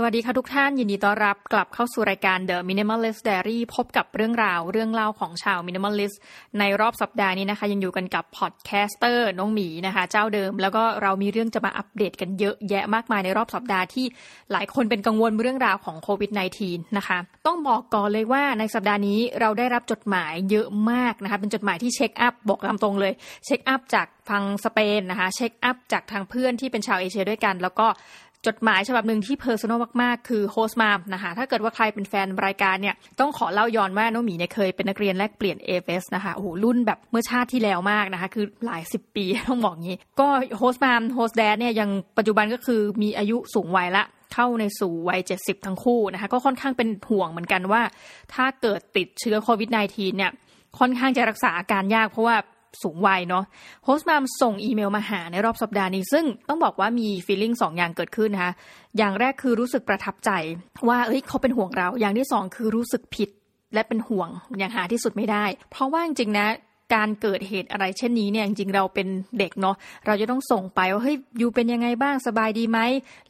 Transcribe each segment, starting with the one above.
สวัสดีค่ะทุกท่านยินดีต้อนรับกลับเข้าสู่รายการ The Minimalist Diary พบกับเรื่องราวเรื่องเล่าของชาว Minimalist ในรอบสัปดาห์นี้นะคะ ยังอยู่กันกับ podcaster น้องหมีนะคะ เจ้าเดิม แล้วก็เรามีเรื่องจะมาอัปเดตกันเยอะแยะมากมายในรอบสัปดาห์ที่หลายคนเป็นกังวลเรื่องราวของโควิด -19 นะคะ ต้องบอกก่อนเลยว่าในสัปดาห์นี้เราได้รับจดหมายเยอะมากนะคะ เป็นจดหมายที่ check up บอกตามตรงเลย check up จากทางสเปนนะคะ check up จากทางเพื่อนที่เป็นชาวเอเชียด้วยกัน แล้วก็ จดหมายฉบับหนึ่งที่ personal มากๆ คือ host mom นะคะ ถ้าเกิดว่าใครเป็นแฟนรายการเนี่ย ต้องขอเล่าย้อนว่าน้องหมีเนี่ยเคยเป็นนักเรียนแลกเปลี่ยน AFS นะคะ โอ้โห รุ่นแบบเมื่อชาติที่แล้วมากนะคะ คือหลายสิบปีต้องบอกงี้ ก็ host mom host dad เนี่ยยังปัจจุบันก็คือมีอายุสูงวัยละเข้าในสู่วัย 70 ทั้งคู่นะคะ ก็ค่อนข้างเป็นห่วงเหมือนกันว่า ถ้าเกิดติดเชื้อโควิด -19 เนี่ยค่อนข้างจะรักษาอาการยากเพราะว่า สูงวัยเนาะhost mom ส่งอีเมลมาหาในรอบสัปดาห์นี้ ซึ่งต้องบอกว่ามี feeling สองอย่างเกิดขึ้นนะคะอย่างแรกคือรู้สึกประทับใจ ว่าเอ้ยเขาเป็นห่วงเรา อย่างที่สองคือรู้สึกผิดและเป็นห่วงอย่างหาที่สุดไม่ได้ เพราะว่าจริงๆนะ การเกิดเหตุอะไรเช่นนี้เนี่ยจริงๆเราเป็นเด็กเนาะเราจะต้องส่งไปว่าเฮ้ยอยู่เป็นยังไงบ้างสบายดีไหม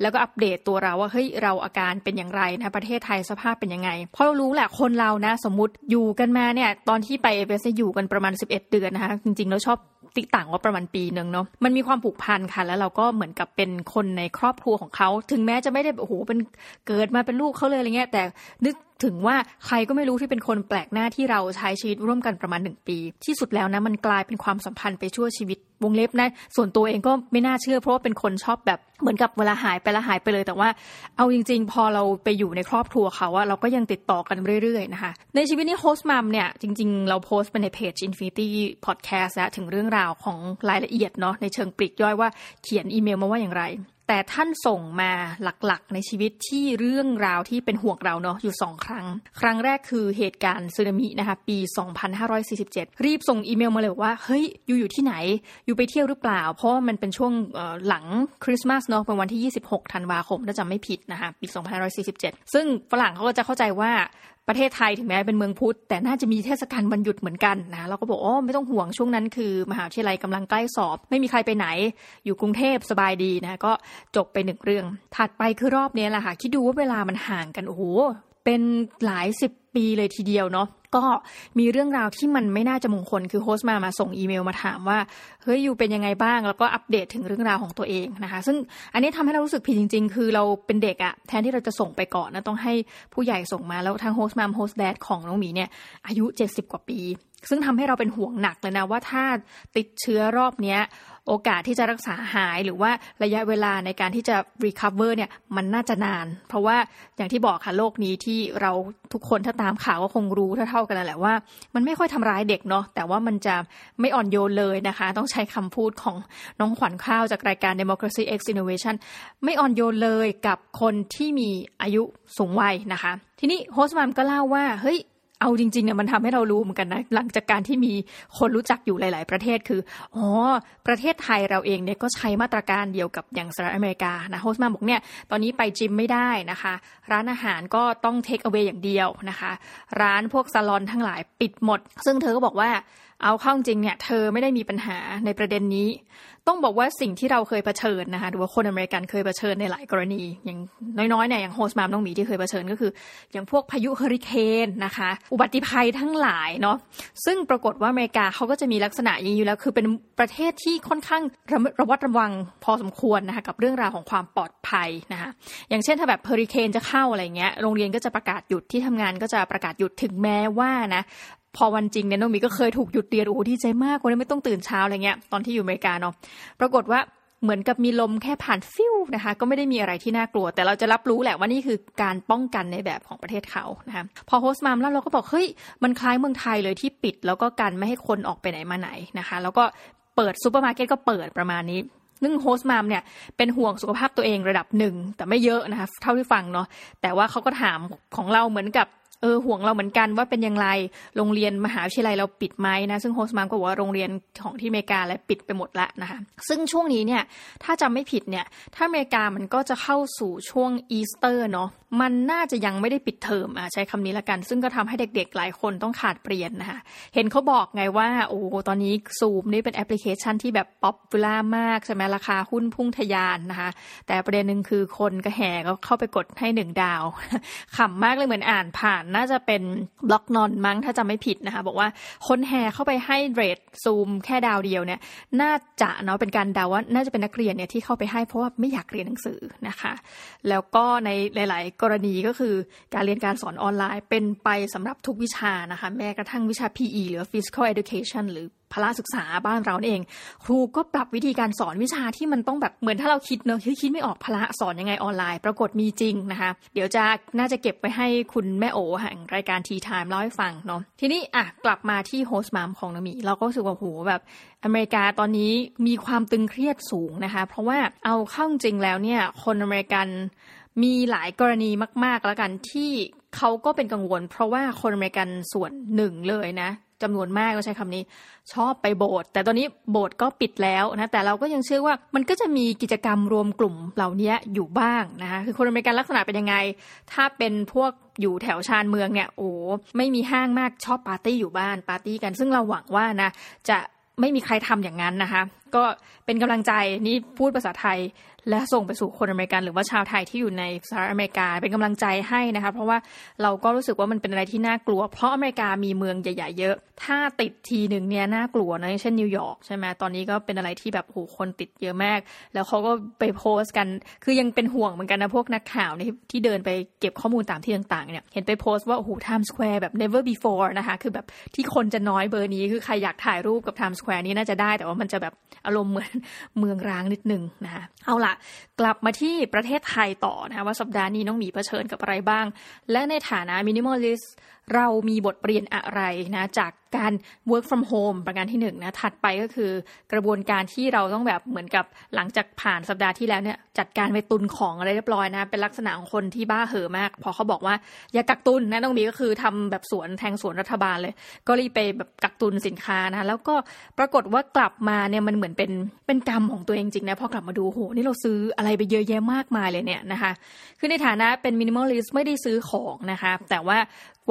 แล้วก็อัปเดตตัวเราว่าเฮ้ยเราอาการเป็นอย่างไรนะประเทศไทยสภาพเป็นยังไงเพราะเรารู้แหละคนเรานะ สมมติอยู่กันมาเนี่ยตอนที่ไป AFS อยู่กันประมาณ 11 เดือนนะคะจริงๆแล้วชอบ ติต่างว่าประมาณปีหนึ่งเนาะมันมีความผูกพันค่ะ แล้วเราก็เหมือนกับเป็นคนในครอบครัวของเขาถึงแม้จะไม่ได้โอ้โหเป็นเกิดมาเป็นลูกเขาเลยอะไรเงี้ยแต่นึกถึงว่าใครก็ไม่รู้ที่เป็นคนแปลกหน้าที่เราใช้ชีวิตร่วมกันประมาณหนึ่งปี ที่สุดแล้วนะมันกลายเป็นความสัมพันธ์ไปชั่วชีวิต วงเล็บนะ ส่วนตัวเองก็ไม่น่าเชื่อ เพราะว่าเป็นคนชอบแบบเหมือนกับเวลาหายไปแล้วหายไปเลย แต่ว่าเอาจริง ๆ พอเราไปอยู่ในครอบครัวเขาว่าเราก็ยังติดต่อกันเรื่อยๆนะคะ ในชีวิตนี้โฮสต์มัมเนี่ยจริง ๆ เราโพสต์ไปในเพจ Infinity Podcast แล้วถึงเรื่องราวของรายละเอียดเนาะในเชิงปลีกย่อยว่าเขียนอีเมลมาว่าอย่างไร แต่ท่านส่งมาหลักๆ ในชีวิตที่เรื่องราวที่เป็นห่วงเราเนาะอยู่สองครั้ง ครั้งแรกคือเหตุการณ์สึนามินะคะปี 2547 รีบส่งอีเมลมาเลยว่า เฮ้ย อยู่อยู่ที่ไหน อยู่ไปเที่ยวหรือเปล่า เพราะมันเป็นช่วงหลังคริสต์มาสเนาะเป็นวันที่ 26 ธันวาคมถ้าจำไม่ผิดนะคะปี 2547 ซึ่งฝรั่งเขาก็จะเข้าใจว่า ประเทศไทยถึงแม้เป็นเมืองพุทธแต่น่าจะมีเทศกาลวันหยุดเหมือนกันนะเราก็บอกอ๋อไม่ต้องห่วงช่วงนั้นคือ มหาวิทยาลัยกำลังใกล้สอบ ไม่มีใครไปไหน อยู่กรุงเทพสบายดีนะก็จบไปหนึ่งเรื่อง ถัดไปคือรอบนี้แหละค่ะคิดดูว่าเวลามันห่างกันโอ้โห เป็นหลายสิบปีเลยทีเดียวเนาะก็มีเรื่องราวที่มันไม่น่าจะมงคลคือโฮสต์มามาส่งอีเมลมาถามว่าเฮ้ยอยู่เป็นยังไงบ้าง แล้วก็อัปเดตถึงเรื่องราวของตัวเองนะคะ ซึ่งอันนี้ทำให้เรารู้สึกผิดจริง ๆ คือเราเป็นเด็กอะแทนที่เราจะส่งไปก่อนนะต้องให้ผู้ใหญ่ส่งมาแล้วทาง host mom host dad ของน้องหมีเนี่ยอายุ 70 กว่าปี ซึ่งทำให้เราเป็นห่วงหนักเลยนะว่าถ้าติดเชื้อรอบเนี้ยโอกาสที่จะรักษาหายหรือว่าระยะเวลาในการที่จะ recover เนี่ยมันน่าจะนาน เพราะว่าอย่างที่บอกค่ะโรคนี้ที่เราทุกคนถ้าตามข่าวก็คงรู้เท่าๆกันแหละว่า มันไม่ค่อยทำร้ายเด็กเนาะแต่ว่ามันจะไม่อ่อนโยนเลยนะคะ ต้องใช้คำพูดของน้องขวัญข้าวจากรายการ Democracy X Innovation ไม่อ่อนโยนเลยกับคนที่มีอายุสูงวัยนะคะ ทีนี้โฮสต์มันก็เล่าว่าเฮ้ย เอาจริงๆเนี่ยมันทำให้เรารู้เหมือนกันนะหลังจากการที่มีคนรู้จักอยู่หลาย ๆ ประเทศคืออ๋อประเทศไทยเราเองเนี่ยก็ใช้มาตรการเดียวกับอย่างสหรัฐอเมริกานะโฮสมาบอกเนี่ยตอนนี้ไปจิมไม่ได้นะคะ ร้านอาหารก็ต้องเทคเอาไว้อย่างเดียวนะคะ ร้านพวกซาลอนทั้งหลายปิดหมด ซึ่งเธอก็บอกว่า เอาเข้าจริงเนี่ยเธอไม่ได้มีปัญหาในประเด็นนี้ ต้องบอกว่าสิ่งที่เราเคยเผชิญนะคะหรือว่าคนอเมริกันเคยเผชิญในหลายกรณี อย่างน้อยๆเนี่ยอย่าง host mom น้องหมีที่เคยเผชิญก็คือ อย่างพวกพายุเฮอริเคนนะคะ อุบัติภัยทั้งหลายเนาะซึ่งปรากฏว่าอเมริกาเขาก็จะมีลักษณะอย่างนี้อยู่แล้วคือเป็นประเทศที่ค่อนข้างระแวดระวังพอสมควรนะคะกับเรื่องราวของความปลอดภัยนะคะอย่างเช่นถ้าแบบเฮอริเคนจะเข้าอะไรเงี้ยโรงเรียนก็จะประกาศหยุดที่ทำงานก็จะประกาศหยุดถึงแม้ว่านะ พอวันจริงเนี่ยน้องหมีก็เคยถูกหยุดเรียนโอ้ดีใจมากวันนี้ไม่ต้องตื่นเช้าอะไรเงี้ยตอนที่อยู่อเมริกาเนาะปรากฏว่าเหมือนกับมีลมแค่ผ่านฟิ้วนะคะ ก็ไม่ได้มีอะไรที่น่ากลัว แต่เราจะรับรู้แหละว่านี่คือการป้องกันในแบบของประเทศเขานะคะพอ host mom เล่าเราก็บอกเฮ้ยมันคล้ายเมืองไทยเลยที่ปิด แล้วก็กันไม่ให้คนออกไปไหนมาไหนนะคะ แล้วก็เปิดซูเปอร์มาร์เก็ตก็เปิดประมาณนี้ซึ่ง host mom เนี่ยเป็นห่วงสุขภาพตัวเองระดับหนึ่งแต่ไม่เยอะนะคะเท่าที่ฟังเนาะแต่ว่าเขาก็ถามของเราเหมือนกับ เออห่วงเราเหมือนกันว่าเป็นอย่างไรโรงเรียนมหาวิทยาลัยเราปิดไหมนะ ซึ่ง host mom ก็บอกว่าโรงเรียนของที่อเมริกาและปิดไปหมดละนะคะซึ่งช่วงนี้เนี่ยถ้าจำไม่ผิดเนี่ยถ้าอเมริกามันก็จะเข้าสู่ช่วงอีสเตอร์เนาะมันน่าจะยังไม่ได้ปิดเทอมอะใช้คำนี้ละกัน ซึ่งก็ทำให้เด็กๆ หลายคนต้องขาดเปลี่ยนนะคะเห็นเขาบอกไงว่า โอ้ตอนนี้ซูมนี่เป็นแอปพลิเคชันที่แบบ popular มาก ใช่ไหมราคาหุ้นพุ่งทะยานนะคะ แต่ประเด็นหนึ่งคือคนก็แห่ก็เข้าไปกดให้หนึ่งดาวขำมากเลยเหมือนอ่านผ่านน่าจะเป็นบล็อกนอนมั้งถ้าจำไม่ผิดนะคะ บอกว่าคนแห่เข้าไปให้เรทซูมแค่ดาวเดียวเนี่ยน่าจะเนาะเป็นการดาว่าน่าจะเป็นนักเรียนเนี่ยที่เข้าไปให้เพราะว่าไม่อยากเรียนหนังสือนะคะ แล้วก็ในหลายกรณีก็คือการเรียนการสอนออนไลน์ เป็นไปสำหรับทุกวิชานะคะ แม้กระทั่งวิชา PE หรือ Physical Education หรือพละศึกษาบ้านเราเอง ครูก็ปรับวิธีการสอนวิชาที่มันต้องแบบเหมือนถ้าเราคิดเนอะคิดไม่ออกพละสอนยังไงออนไลน์ ปรากฏมีจริงนะคะ เดี๋ยวจะน่าจะเก็บไปให้คุณแม่โอแห่งรายการ Tea Time เล่าให้ฟังเนาะทีนี้อะกลับมาที่ host mom ของน้องหมีเราก็รู้สึกว่าโหแบบอเมริกาตอนนี้มีความตึงเครียดสูงนะคะ เพราะว่าเอาเข้าจริงแล้วเนี่ยคนอเมริกัน มีหลายกรณีมาก ๆ แล้วกันที่เขาก็เป็นกังวล เพราะว่าคนอเมริกันส่วนหนึ่งเลยนะจำนวนมากก็ใช้คำนี้ ชอบไปโบสถ์แต่ตอนนี้โบสถ์ก็ปิดแล้วนะแต่เราก็ยังเชื่อว่ามันก็จะมีกิจกรรมรวมกลุ่มเหล่านี้อยู่บ้างนะคะคือคนอเมริกันลักษณะเป็นยังไง ถ้าเป็นพวกอยู่แถวชานเมืองเนี่ยโอ้ไม่มีห้างมากชอบปาร์ตี้อยู่บ้านปาร์ตี้กัน ซึ่งเราหวังว่านะจะไม่มีใครทำอย่างนั้นนะคะ ก็เป็นกำลังใจนี่พูดภาษาไทย และส่งไปสู่คนอเมริกัน หรือว่าชาวไทยที่อยู่ในสหรัฐอเมริกาเป็นกำลังใจให้นะคะเพราะว่าเราก็รู้สึกว่ามันเป็นอะไรที่น่ากลัว เพราะอเมริกามีเมืองใหญ่ๆเยอะ ถ้าติดทีหนึ่งเนี่ยน่ากลัวนะเช่นนิวยอร์กใช่ไหมตอนนี้ก็เป็นอะไรที่แบบโหคนติดเยอะมาก แล้วเขาก็ไปโพสต์กัน คือยังเป็นห่วงเหมือนกันนะพวกนักข่าวที่เดินไปเก็บข้อมูลตามที่ต่างๆเนี่ยเห็นไปโพสต์ว่าโอ้โห Times Square แบบ never before นะคะคือแบบที่คนจะน้อยเบอร์นี้คือใครอยากถ่ายรูปกับ Times Square นี้น่าจะได้แต่ว่ามันจะแบบอารมณ์เหมือนเมืองร้างนิดนึงนะคะเอาละกลับมาที่ประเทศไทยต่อนะคะว่าสัปดาห์นี้น้องหมีเผชิญกับอะไรบ้าง และในฐานะมินิมอลลิส เรามีบทเรียนอะไรนะจากการ work from home ประการที่หนึ่งนะถัดไปก็คือกระบวนการที่เราต้องแบบเหมือนกับหลังจากผ่านสัปดาห์ที่แล้วเนี่ยจัดการไปตุนของอะไรเรียบร้อยนะ เป็นลักษณะของคนที่บ้าเห่อมาก พอเขาบอกว่าอย่ากักตุนนะต้องมีก็คือทำแบบสวนแทงสวนรัฐบาลเลย ก็รีบไปแบบกักตุนสินค้านะแล้วก็ปรากฏว่ากลับมาเนี่ยมันเหมือนเป็นเป็นกรรมของตัวเองจริงนะพอกลับมาดูโหนี่เราซื้ออะไรไปเยอะแยะมากมายเลยเนี่ยนะคะคือในฐานะเป็นมินิมอลลิสไม่ได้ซื้อของนะคะแต่ว่า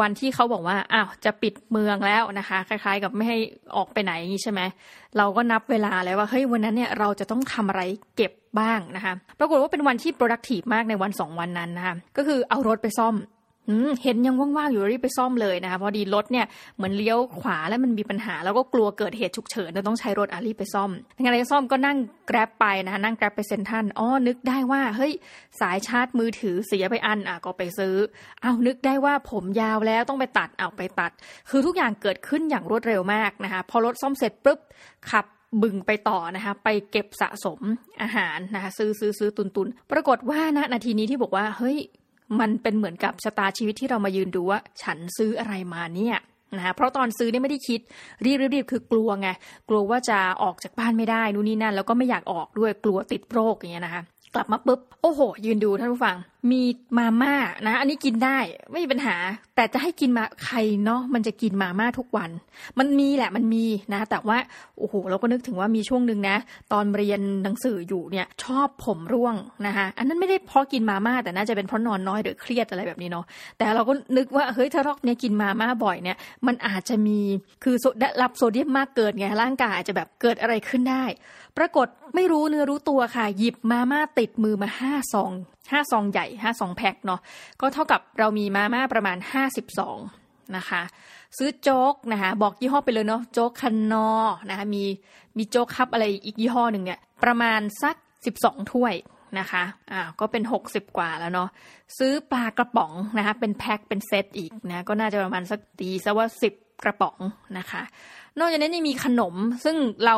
วันที่เขาบอกว่าอ้าวจะปิดเมืองแล้วนะคะ คล้ายๆ กับไม่ให้ออกไปไหนอย่างนี้ใช่ไหมเราก็นับเวลาแล้วว่าเฮ้ยวันนั้นเนี่ยเราจะต้องทำอะไรเก็บบ้างนะคะ ปรากฏว่าเป็นวันที่ productive มากในวันสองวันนั้นนะคะก็คือเอารถไปซ่อม เห็นยังว่างๆอยู่รีบไปซ่อมเลยนะคะพอดีรถเนี่ยเหมือนเลี้ยวขวาแล้วมันมีปัญหา แล้วก็กลัวเกิดเหตุฉุกเฉินต้องใช้รถอารีบไปซ่อมทางานไรซ่อมก็นั่งแกร็บไปนะคะนั่งแกร็บไปเซ็นทันอ๋อนึกได้ว่าเฮ้ยสายชาร์จมือถือเสียไปอันอะก็ไปซื้อเอานึกได้ว่าผมยาวแล้วต้องไปตัดเอาไปตัด คือทุกอย่างเกิดขึ้นอย่างรวดเร็วมากนะคะพอรถซ่อมเสร็จปุ๊บขับบึงไปต่อนะคะไปเก็บสะสมอาหารนะคะซื้อซื้อซื้อตุนตุนปรากฏว่าณนาทีนี้ที่บอกว่าเฮ้ย มันเป็นเหมือนกับชะตาชีวิตที่เรามายืนดูว่า ฉันซื้ออะไรมาเนี่ยนะคะเพราะตอนซื้อเนี่ยไม่ได้คิดรีบรีบคือกลัวไงกลัวว่าจะออกจากบ้านไม่ได้นู่นนี่นั่น แล้วก็ไม่อยากออกด้วยกลัวติดโรคอย่างเงี้ยนะคะกลับมาปุ๊บโอ้โห ยืนดูท่านผู้ฟัง มีมาม่านะ อันนี้กินได้ไม่มีปัญหา แต่จะให้กินมาใครเนาะมันจะกินมาม่าทุกวัน มันมีแหละมันมีนะ แต่ว่าโอ้โหเราก็นึกถึงว่ามีช่วงหนึ่งนะ ตอนเรียนหนังสืออยู่เนี่ยชอบผมร่วงนะคะอันนั้นไม่ได้เพราะกินมาม่าแต่น่าจะเป็นเพราะนอนน้อยหรือเครียดอะไรแบบนี้เนาะแต่เราก็นึกว่าเฮ้ยถ้ารอกเนี้ยกินมาม่าบ่อยเนี่ย มันอาจจะมีคือได้รับโซเดียมมากเกินไงร่างกายอาจจะแบบเกิดอะไรขึ้นได้ ปรากฏไม่รู้เนื้อรู้ตัวค่ะ หยิบมาม่าติดมือมาห้าซอง ห้าซองใหญ่ห้าซองแพ็คเนาะก็เท่ากับเรามีมาม่าประมาณห้าสิบซองนะคะ ซื้อโจ๊กนะคะบอกยี่ห้อไปเลยเนาะโจ๊กคันนอนะคะมีมีโจ๊กคับอะไรอีกยี่ห้อหนึ่งเนี่ยประมาณสักสิบสองถ้วยนะคะอ่าก็เป็นหกสิบกว่าแล้วเนาะซื้อปลากระป๋องนะคะเป็นแพ็คเป็นเซตอีกนะก็น่าจะประมาณสักตีซะว่าสิบกระป๋องนะคะ นอกจากนั้นยังมีขนมซึ่งเรา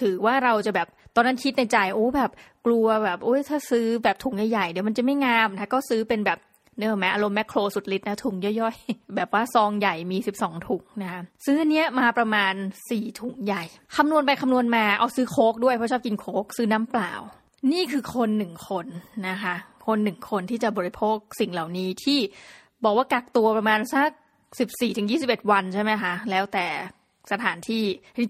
ถือว่าเราจะแบบตอนนั้นคิดในใจโอ้แบบ กลัวแบบโอ้ยถ้าซื้อแบบถุงใหญ่ๆเดี๋ยวมันจะไม่งามนะก็ซื้อเป็นแบบเนื้อแมอารมณ์แมคโครสุดฤทธิ์นะถุงย่อยๆ แบบว่าซองใหญ่มี 12 ถุงนะคะซื้อเนี้ยมาประมาณ 4 ถุงใหญ่ คำนวณไปคำนวณมาเอาซื้อโค้กด้วย เพราะชอบกินโค้กซื้อน้ำเปล่า นี่คือคนหนึ่งคนนะคะ คนหนึ่งคนที่จะบริโภคสิ่งเหล่านี้ที่บอกว่ากักตัวประมาณสัก 14-21 วันใช่ไหมคะแล้วแต่ สถานที่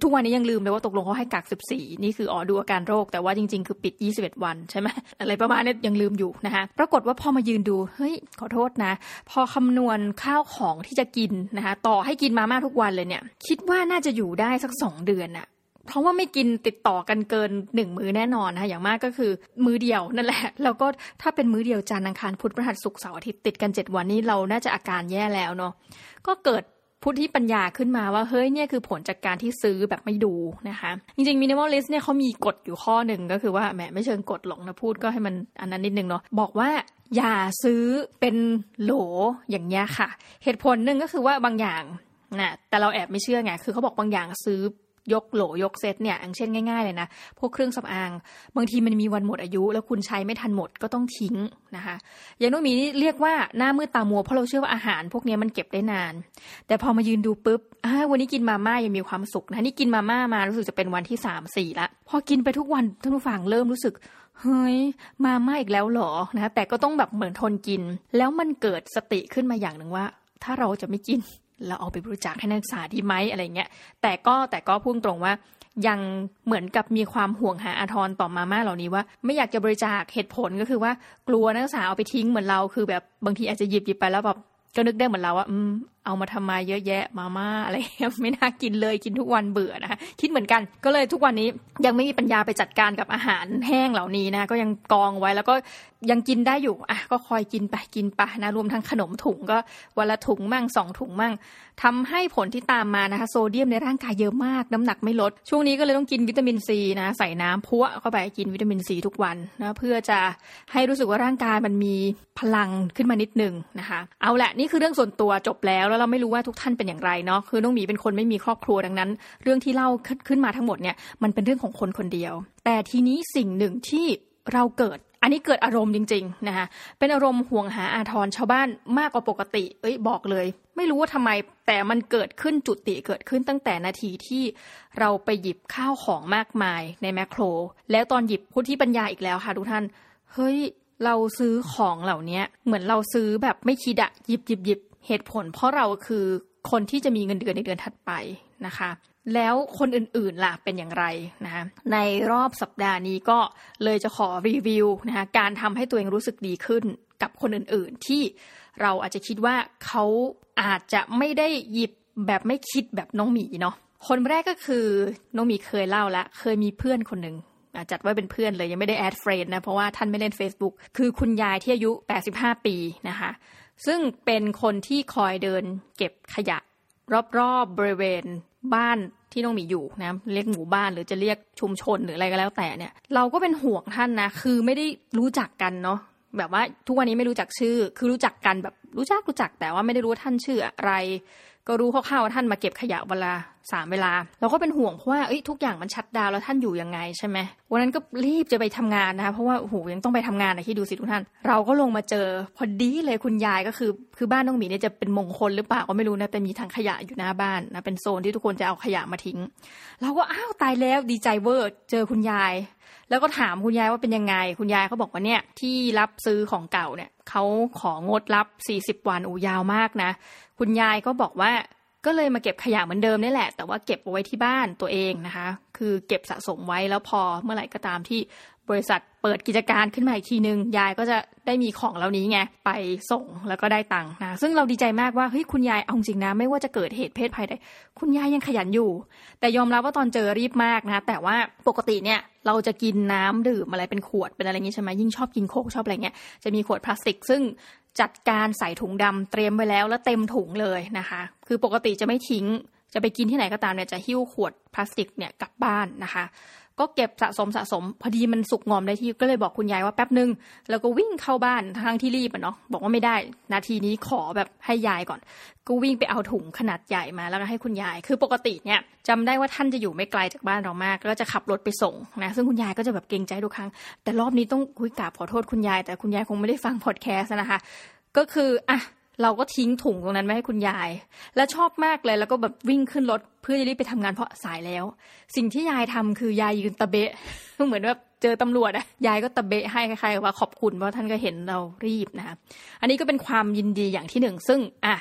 ทุกวันนี้ยังลืมเลยว่าตกลงเขาให้กัก 14 นี่คืออ๋อดูอาการโรค แต่ว่าจริง ๆ คือปิด 21 วันใช่ไหมอะไรประมาณนี้ยังลืมอยู่นะคะปรากฏว่าพอมายืนดูเฮ้ยขอโทษนะ พอคำนวณข้าวของที่จะกินนะคะต่อให้กินมาม่าทุกวันเลยเนี่ยคิดว่าน่าจะอยู่ได้สักสองเดือนอะเพราะว่าไม่กินติดต่อกันเกินหนึ่งมื้อแน่นอนนะคะอย่างมากก็คือมื้อเดียวนั่นแหละ แล้วก็ถ้าเป็นมื้อเดียวจันทร์อังคารพุธพฤหัสศุกร์เสาร์อาทิตย์ติดกันเจ็ดวันนี้เราน่าจะอาการแย่แล้วเนาะก็เกิด พุทธิปัญญาขึ้นมาว่าเฮ้ยเนี่ยคือผลจากการที่ซื้อแบบไม่ดูนะคะ จริงๆมินิมอลลิสเนี่ยเขามีกฎอยู่ข้อหนึ่งก็คือว่าแหมไม่เชิงกฎหลงนะพูดก็ให้มันอันนั้นนิดนึงเนาะบอกว่าอย่าซื้อเป็นโหลอย่างเงี้ยค่ะ เหตุผลหนึ่งก็คือว่าบางอย่างนะแต่เราแอบไม่เชื่อไงคือเขาบอกบางอย่างซื้อ ยกโหลยกเซตเนี่ยอย่างเช่นง่ายๆเลยนะ พวกเครื่องสำอาง บางทีมันมีวันหมดอายุ แล้วคุณใช้ไม่ทันหมดก็ต้องทิ้งนะคะอย่างน้มีนี่เรียกว่าหน้ามืดตามัวเพราะเราเชื่อว่าอาหาร พวกนี้มันเก็บได้นาน แต่พอมายืนดูปุ๊บวันนี้กินมาม่ายังมีความสุขนะนี่กินมาม่ามารู้สึกจะเป็นวันที่สามสี่ละพอกินไปทุกวันท่านผู้ฟังเริ่มรู้สึกเฮ้ยมาม่าอีกแล้วหรอนะแต่ก็ต้องแบบเหมือนทนกิน แล้วมันเกิดสติขึ้นมาอย่างหนึ่งว่า ถ้าเราจะไม่กิน เราเอาไปบริจาคให้นักศึกษาดีไหมอะไรเงี้ยแต่ก็แต่ก็พูดตรงว่า ยังเหมือนกับมีความห่วงหาอาทรต่อมาม่าเหล่านี้ว่า ไม่อยากจะบริจาคเหตุผลก็คือว่า กลัวนักศึกษาเอาไปทิ้งเหมือนเราคือแบบบางทีอาจจะหยิบหยิบไปแล้วแบบก็นึกได้เหมือนเราว่าอืมเอามาทำมาเยอะแยะมาม่าอะไรไม่น่ากินเลยกินทุกวันเบื่อนะคะคิดเหมือนกัน ก็เลยทุกวันนี้ยังไม่มีปัญญาไปจัดการกับอาหารแห้งเหล่านี้นะก็ยังกองไว้แล้วก็ยังกินได้อยู่อะก็คอยกินไปกินไปนะรวมทั้งขนมถุงก็วันละถุงมั่งสองถุงมั่งทำให้ผลที่ตามมานะคะ โซเดียมในร่างกายเยอะมากน้ำหนักไม่ลด ช่วงนี้ก็เลยต้องกินวิตามินซีนะใส่น้ำพัวเข้าไปกินวิตามินซีทุกวันนะเพื่อจะให้รู้สึกว่าร่างกายมันมีพลังขึ้นมานิดนึงนะคะ เอาแหละนี่คือเรื่องส่วนตัวจบแล้วแล้วเราไม่รู้ว่าทุกท่านเป็นอย่างไรเนาะคือน้องหมีเป็นคนไม่มีครอบครัวดังนั้น เรื่องที่เล่าขึ้นมาทั้งหมดเนี่ยมันเป็นเรื่องของคนคนเดียว แต่ทีนี้สิ่งหนึ่งที่เราเกิดอันนี้เกิดอารมณ์จริงๆนะคะเป็นอารมณ์ห่วงหาอาทรชาวบ้านมากกว่าปกติ เอ้ยบอกเลย ไม่รู้ว่าทำไมแต่มันเกิดขึ้นจุติเกิดขึ้นตั้งแต่นาทีที่เราไปหยิบข้าวของมากมายในแมคโคร แล้วตอนหยิบพุทธิปัญญาอีกแล้วค่ะทุกท่าน เฮ้ยเราซื้อของเหล่านี้เหมือนเราซื้อแบบไม่คิดอะหยิบหยิบหยิบ เหตุผลเพราะเราคือคนที่จะมีเงินเดือนในเดือนถัดไปนะคะ แล้วคนอื่นๆล่ะเป็นอย่างไรนะคะในรอบสัปดาห์นี้ก็เลยจะขอรีวิวนะคะการทำให้ตัวเองรู้สึกดีขึ้นกับคนอื่นๆ ที่เราอาจจะคิดว่าเขาอาจจะไม่ได้หยิบแบบไม่คิดแบบน้องหมีเนาะคนแรกก็คือน้องหมีเคยเล่าแล้วเคยมีเพื่อนคนหนึ่งจัดว่าเป็นเพื่อนเลยยังไม่ได้แอดเฟรนนะ เพราะว่าท่านไม่เล่น Facebook คือคุณยายที่อายุ 85 ปีนะคะ ซึ่งเป็นคนที่คอยเดินเก็บขยะ รอบๆบริเวณบ้านที่น้องหมีอยู่นะเรียกหมู่บ้านหรือจะเรียกชุมชนหรืออะไรก็แล้วแต่เนี่ย เราก็เป็นห่วงท่านนะ คือไม่ได้รู้จักกันเนาะแบบว่าทุกวันนี้ไม่รู้จักชื่อ คือรู้จักกันแบบรู้จักรู้จักแต่ว่าไม่ได้รู้ว่าท่านชื่ออะไร ก็รู้คร่าวๆว่าท่านมาเก็บขยะเวลาสามเวลา เราก็เป็นห่วงเพราะว่าทุกอย่างมันชัดดาวแล้วท่านอยู่ยังไงใช่ไหมวันนั้นก็รีบจะไปทำงานนะคะเพราะว่าโอ้โหยังต้องไปทำงานนะที่ดูสิทุกท่าน เราก็ลงมาเจอพอดีเลยคุณยายก็คือ คือบ้านน้องหมีเนี่ยจะเป็นมงคลหรือเปล่าก็ไม่รู้นะแต่มีถังขยะอยู่หน้าบ้านนะเป็นโซนที่ทุกคนจะเอาขยะมาทิ้ง เราก็อ้าวตายแล้วดีใจเวอร์เจอคุณยาย แล้วก็ถามคุณยายว่าเป็นยังไง คุณยายเขาบอกว่าเนี่ยที่รับซื้อของเก่าเนี่ยเขาของดรับ 40 วันอูยาวมากนะ คุณยายก็บอกว่า ก็เลยมาเก็บขยะเหมือนเดิมนี่แหละ แต่ว่าเก็บเอาไว้ที่บ้านตัวเองนะคะ คือเก็บสะสมไว้แล้วพอเมื่อไหร่ก็ตามที่บริษัทเปิดกิจการขึ้นมาอีกทีนึง ยายก็จะได้มีของเหล่านี้ไง ไปส่งแล้วก็ได้ตังค์นะซึ่งเราดีใจมากว่าเฮ้ยคุณยายเอาจริงนะ ไม่ว่าจะเกิดเหตุเพศภัยใดคุณยายยังขยันอยู่ แต่ยอมรับว่าตอนเจอรีบมากนะ แต่ว่าปกติเนี่ยเราจะกินน้ำดื่มอะไรเป็นขวดเป็นอะไรเงี้ใช่ไหมยิ่งชอบกินโคกชอบอะไรเงี้ยจะมีขวดพลาสติก ซึ่ง จัดการใส่ถุงดำเตรียมไว้แล้วแล้วเต็มถุงเลยนะคะ คือปกติจะไม่ทิ้ง จะไปกินที่ไหนก็ตามเนี่ยจะหิ้วขวดพลาสติกเนี่ยกลับบ้านนะคะ ก็เก็บสะสมสะสม พอดีมันสุกงอมได้ที่ก็เลยบอกคุณยายว่าแป๊บนึง แล้วก็วิ่งเข้าบ้านทางที่รีบอะเนาะบอกว่าไม่ได้ นาทีนี้ขอแบบให้ยายก่อน ก็วิ่งไปเอาถุงขนาดใหญ่มาแล้วก็ให้คุณยาย คือปกติเนี่ยจำได้ว่าท่านจะอยู่ไม่ไกลจากบ้านเรามาก ก็จะขับรถไปส่งนะซึ่งคุณยายก็จะแบบเกรงใจทุกครั้ง แต่รอบนี้ต้องคุยกราบขอโทษคุณยาย แต่คุณยายคงไม่ได้ฟังพอดแคสต์นะคะก็คืออะ เราก็ทิ้งถุงตรงนั้นไว้ให้คุณยาย แล้วชอบมากเลยแล้วก็แบบวิ่งขึ้นรถเพื่อจะรีบไปทำงานเพราะสายแล้ว สิ่งที่ยายทำคือยายยืนตะเบะเหมือนแบบเจอตำรวจอะยายก็ตะเบะให้ใครๆว่าขอบคุณเพราะท่านก็เห็นเรารีบนะคะอันนี้ก็เป็นความยินดีอย่างที่หนึ่งซึ่งอะ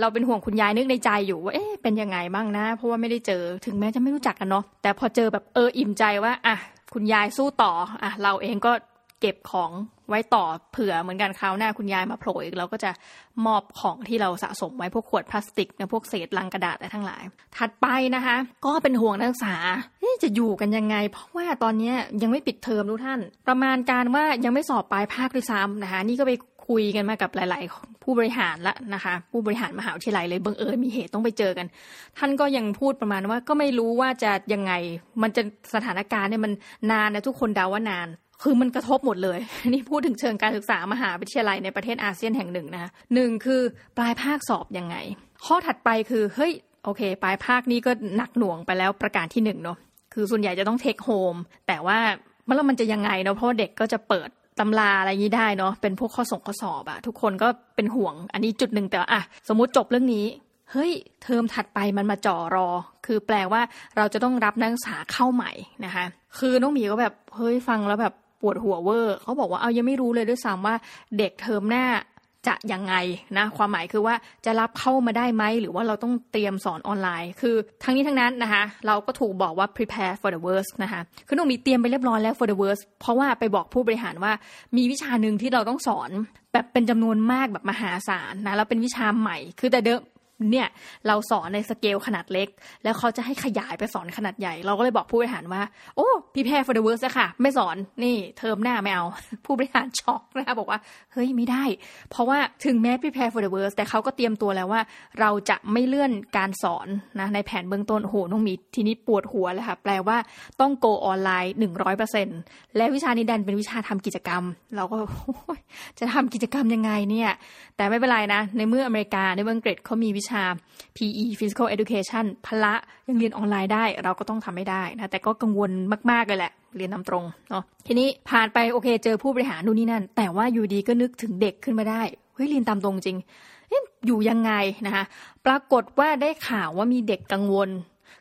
เราเป็นห่วงคุณยายนึกในใจอยู่ว่าเอ๊ะเป็นยังไงบ้างนะ เพราะว่าไม่ได้เจอถึงแม้จะไม่รู้จักกันเนาะแต่พอเจอแบบเอออิ่มใจว่าอะคุณยายสู้ต่ออะเราเองก็ เก็บของไว้ต่อเผื่อเหมือนกันคราวหน้าคุณยายมาโผล่อีกเราก็จะมอบของที่เราสะสมไว้พวกขวดพลาสติกนะพวกเศษลังกระดาษอะไรทั้งหลาย ถัดไปนะคะ ก็เป็นห่วงนักศึกษาจะอยู่กันยังไง เพราะว่าตอนนี้ยังไม่ปิดเทอมทุกท่าน ประมาณการว่ายังไม่สอบปลายภาคด้วยซ้ำนะคะ นี่ก็ไปคุยกันมากับหลาย ๆ ผู้บริหารละนะคะ ผู้บริหารมหาวิทยาลัยเลยบังเอิญมีเหตุต้องไปเจอกัน ท่านก็ยังพูดประมาณว่าก็ไม่รู้ว่าจะยังไง มันจะสถานการณ์เนี่ยมันนานนะทุกคนเดาว่านาน คือมันกระทบหมดเลย นี่พูดถึงเชิงการศึกษามหาวิทยาลัยในประเทศอาเซียนแห่งหนึ่งนะคะหนึ่งคือปลายภาคสอบยังไง ข้อถัดไปคือเฮ้ยโอเค ปลายภาคนี้ก็หนักหน่วงไปแล้วประการที่หนึ่งเนาะคือส่วนใหญ่จะต้องเทคโฮมแต่ว่าแล้วมันจะยังไงเนาะเพราะเด็กก็จะเปิดตำราอะไรนี้ได้เนาะเป็นพวกข้อส่งข้อสอบอะทุกคนก็เป็นห่วง อันนี้จุดหนึ่งแต่อะสมมติจบเรื่องนี้เฮ้ยเทอมถัดไปมันมาจ่อรอ คือแปลว่าเราจะต้องรับนักศึกษาเข้าใหม่นะคะ คือน้องหมีก็แบบเฮ้ยฟังแล้วแบบ ปวดหัวเวอร์เขาบอกว่าเอายังไม่รู้เลยด้วยซ้ำว่าเด็กเทอมหน้าจะยังไงนะความหมายคือว่าจะรับเข้ามาได้ไหมหรือว่าเราต้องเตรียมสอนออนไลน์ คือทั้งนี้ทั้งนั้นนะคะเราก็ถูกบอกว่า prepare for the worst นะคะคือต้องมีเตรียมไปเรียบร้อยแล้ว for the worst เพราะว่าไปบอกผู้บริหารว่ามีวิชาหนึ่งที่เราต้องสอนแบบเป็นจำนวนมากแบบมหาศาลนะแล้วเป็นวิชาใหม่ คือแต่เดิม เนี่ยเราสอนในสเกลขนาดเล็ก แล้วเขาจะให้ขยายไปสอนขนาดใหญ่ เราก็เลยบอกผู้บริหารว่า โอ้ prepare for the worst ค่ะ ไม่สอนนี่เทอมหน้าไม่เอา ผู้บริหารช็อกนะคะบอกว่า เฮ้ยไม่ได้ เพราะว่าถึงแม้พี่แพร for the worst แต่เขาก็เตรียมตัวแล้วว่า เราจะไม่เลื่อนการสอนนะในแผนเบื้องต้นโหน้องหมีทีนี้ปวดหัวเลยค่ะแปลว่าต้อง go online หนึ่งร้อยเปอร์เซ็นต์และวิชานี้ดันเป็นวิชาทำกิจกรรม เราก็จะทำกิจกรรมยังไงเนี่ย แต่ไม่เป็นไรนะ ในเมื่ออเมริกาในเมืองเกรดเขามีวิชา PE Physical Education พละยังเรียนออนไลน์ได้เราก็ต้องทำไม่ได้นะแต่ก็กังวลมาก ๆ เลยแหละ เรียนนำตรงเนาะทีนี้ผ่านไปโอเคเจอผู้บริหารนู่นนี่นั่น แต่ว่าอยู่ดีก็นึกถึงเด็กขึ้นมาได้เฮ้ยเรียนตามตรงจริงอยู่ยังไงนะคะปรากฏว่าได้ข่าวว่ามีเด็กกังวล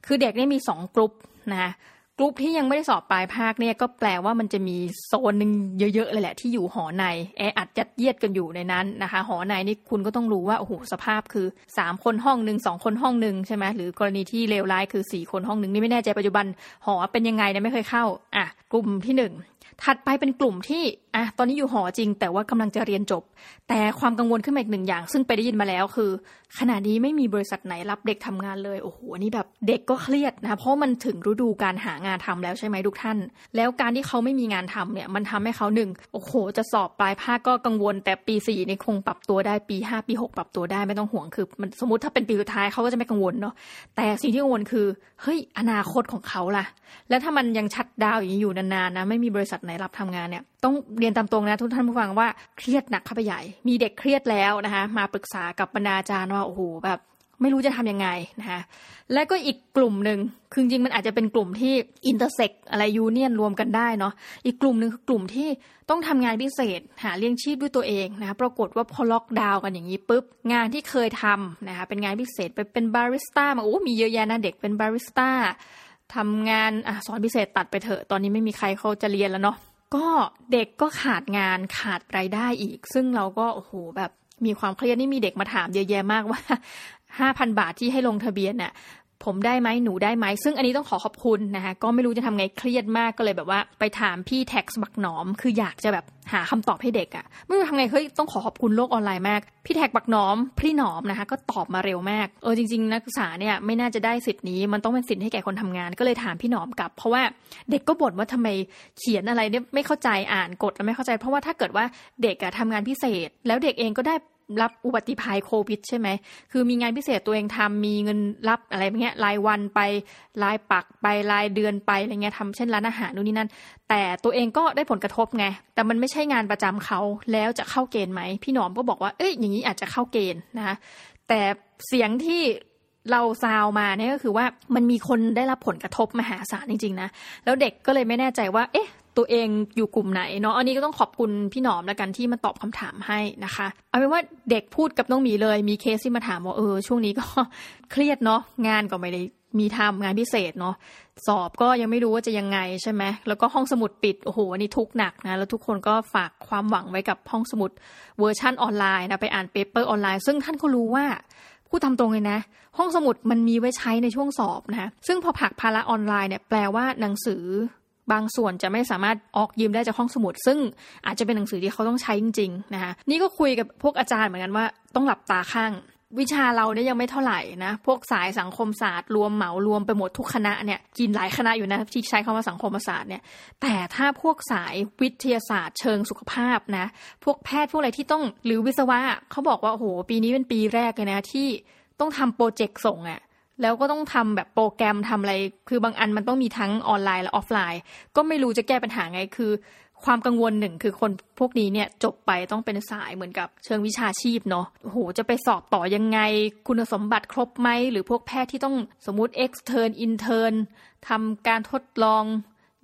คือเด็กนี่มีสองกลุ่มนะคะ กลุ่มที่ยังไม่ได้สอบปลายภาคเนี่ยก็แปลว่ามันจะมีโซนหนึ่งเยอะๆเลยแหละที่อยู่หอในแออัดยัดเยียดกันอยู่ในนั้นนะคะ หอในนี่คุณก็ต้องรู้ว่าโอ้โหสภาพคือสามคนห้องหนึ่งสองคนห้องหนึ่งใช่ไหมหรือกรณีที่เลวร้ายคือสี่คนห้องหนึ่งนี่ไม่แน่ใจปัจจุบันหอเป็นยังไงเนี่ยไม่เคยเข้าอะกลุ่มที่หนึ่งถัดไปเป็นกลุ่มที่อะตอนนี้อยู่หอจริง แต่ว่ากำลังจะเรียนจบ แต่ความกังวลขึ้นมาอีกหนึ่งอย่าง ซึ่งไปได้ยินมาแล้วคือ ขณะนี้ไม่มีบริษัทไหนรับเด็กทำงานเลย โอ้โหนี่แบบเด็กก็เครียดนะ เพราะมันถึงฤดูการหางานทำแล้วใช่ไหมทุกท่าน แล้วการที่เขาไม่มีงานทำเนี่ย มันทำให้เขาหนึ่งโอ้โห จะสอบปลายภาคก็กังวล แต่ปีสี่นี่คงปรับตัวได้ปีห้าปีหกปรับตัวได้ไม่ต้องห่วงคือ มันสมมติถ้าเป็นปีสุดท้ายเขาก็จะไม่กังวลเนาะแต่สิ่งที่กังวลคือเฮ้ยอนาคตของเขาล่ะ แล้วถ้ามันยังชัดดาวอย่างนี้อยู่นานๆนะไม่มีบริษัทไหนรับทำงานเนี่ยต้องเรียนตามตรงนะทุกท่านผู้ฟังว่าเครียดหนักเข้าไปใหญ่ มีเด็กเครียดแล้วนะคะมาปรึกษากับบรรดาอาจารย์ว่าโอ้โหแบบไม่รู้จะทำยังไงนะคะและก็อีกกลุ่มหนึ่งคือจริงมันอาจจะเป็นกลุ่มที่ intersect อะไร union รวมกันได้เนาะอีกกลุ่มหนึ่งคือกลุ่มที่ต้องทำงานพิเศษ หาเลี้ยงชีพด้วยตัวเองนะคะปรากฏว่าพอล็อกดาวน์กันอย่างนี้ปุ๊บ งานที่เคยทำนะคะเป็นงานพิเศษไปเป็นบาริสต้ามาโอ้มีเยอะแยะนะเด็กเป็นบาริสต้าทำงานอสอนพิเศษตัดไปเถอะตอนนี้ไม่มีใครเขาจะเรียนแล้วเนาะก็เด็กก็ขาดงานขาดรายได้อีก ซึ่งเราก็โอ้โหแบบ มีความเครียดนี่มีเด็กมาถามเยอะแยะมากว่าห้าพันบาทที่ให้ลงทะเบียนเนี่ยผมได้ไหมหนูได้ไหม ซึ่งอันนี้ต้องขอขอบคุณนะคะก็ไม่รู้จะทำไงเครียดมากก็เลยแบบว่า ไปถามพี่ TaxBugnoms คืออยากจะแบบหาคำตอบให้เด็กอะ่ะไม่รู้ทำไงเฮ้ยต้องขอขอบคุณโลกออนไลน์มาก พี่ TaxBugnoms พี่หนอมนะคะก็ตอบมาเร็วมากเออจริง ๆ นักศึกษาเนี่ยไม่น่าจะได้สิทธิ์นี้มันต้องเป็นสิทธิ์ให้แก่คนทำงาน ก็เลยถามพี่หนอมกลับ เพราะว่าเด็กก็บ่นว่าทำไมเขียนอะไรเนี่ยไม่เข้าใจอ่านกดแล้วไม่เข้าใจ เพราะว่าถ้าเกิดว่าเด็กอะทำงานพิเศษ แล้วเด็กเองก็ได้ รับอุบัติภัยโควิดใช่ไหม คือมีงานพิเศษตัวเองทำมีเงินรับอะไรเงี้ยรายวันไปรายปักไปรายเดือนไปอะไรเงี้ยทำเช่นร้านอาหารนู่นนี่นั่น แต่ตัวเองก็ได้ผลกระทบไง แต่มันไม่ใช่งานประจำเขาแล้วจะเข้าเกณฑ์ไหม พี่หนอมก็บอกว่า เอ้ย อย่างนี้อาจจะเข้าเกณฑ์นะแต่เสียงที่เราซาวมาเนี่ยก็คือว่ามันมีคนได้รับผลกระทบมหาศาลจริงๆนะ แล้วเด็กก็เลยไม่แน่ใจว่า เอ๊ะ ตัวเองอยู่กลุ่มไหนเนาะอันนี้ก็ต้องขอบคุณพี่หนอมแล้วกันที่มาตอบคำถามให้นะคะ เอาเป็นว่าเด็กพูดกับน้องหมีเลย มีเคสที่มาถามว่าเออช่วงนี้ก็เครียดเนาะงานก็ไม่ได้มีทำงานพิเศษเนาะสอบก็ยังไม่รู้ว่าจะยังไงใช่ไหมแล้วก็ห้องสมุดปิดโอ้โหอันนี้ทุกหนักนะแล้วทุกคนก็ฝากความหวังไว้กับห้องสมุดเวอร์ชั่นออนไลน์นะไปอ่าน paper ออนไลน์ ซึ่งท่านก็รู้ว่าพูดตามตรงเลยนะ ห้องสมุดมันมีไว้ใช้ในช่วงสอบนะคะซึ่งพอผลักภาระออนไลน์เนี่ยแปลว่าหนังสือ บางส่วนจะไม่สามารถออกยืมได้จากห้องสมุด ซึ่งอาจจะเป็นหนังสือที่เขาต้องใช้จริงๆนะคะนี่ก็คุยกับพวกอาจารย์เหมือนกันว่าต้องหลับตาข้างวิชาเราเนี่ยยังไม่เท่าไหร่นะ พวกสายสังคมศาสตร์รวมเหมารวมไปหมดทุกคณะเนี่ยกินหลายคณะอยู่นะที่ใช้คำว่าสังคมศาสตร์เนี่ย แต่ถ้าพวกสายวิทยาศาสตร์เชิงสุขภาพนะ พวกแพทย์พวกอะไรที่ต้องหรือวิศวะเขาบอกว่าโอ้โหปีนี้เป็นปีแรกเลยนะที่ต้องทำโปรเจกต์ส่งอะ่ะ แล้วก็ต้องทำแบบโปรแกรมทำอะไร คือบางอันมันต้องมีทั้งออนไลน์และออฟไลน์ ก็ไม่รู้จะแก้ปัญหาไง คือ ความกังวลหนึ่งคือคนพวกนี้เนี่ยจบไปต้องเป็นสายเหมือนกับเชิงวิชาชีพเนาะโอ้โห จะไปสอบต่อยังไง คุณสมบัติครบไหม หรือพวกแพทย์ที่ต้องสมมติ extern intern ทำการทดลอง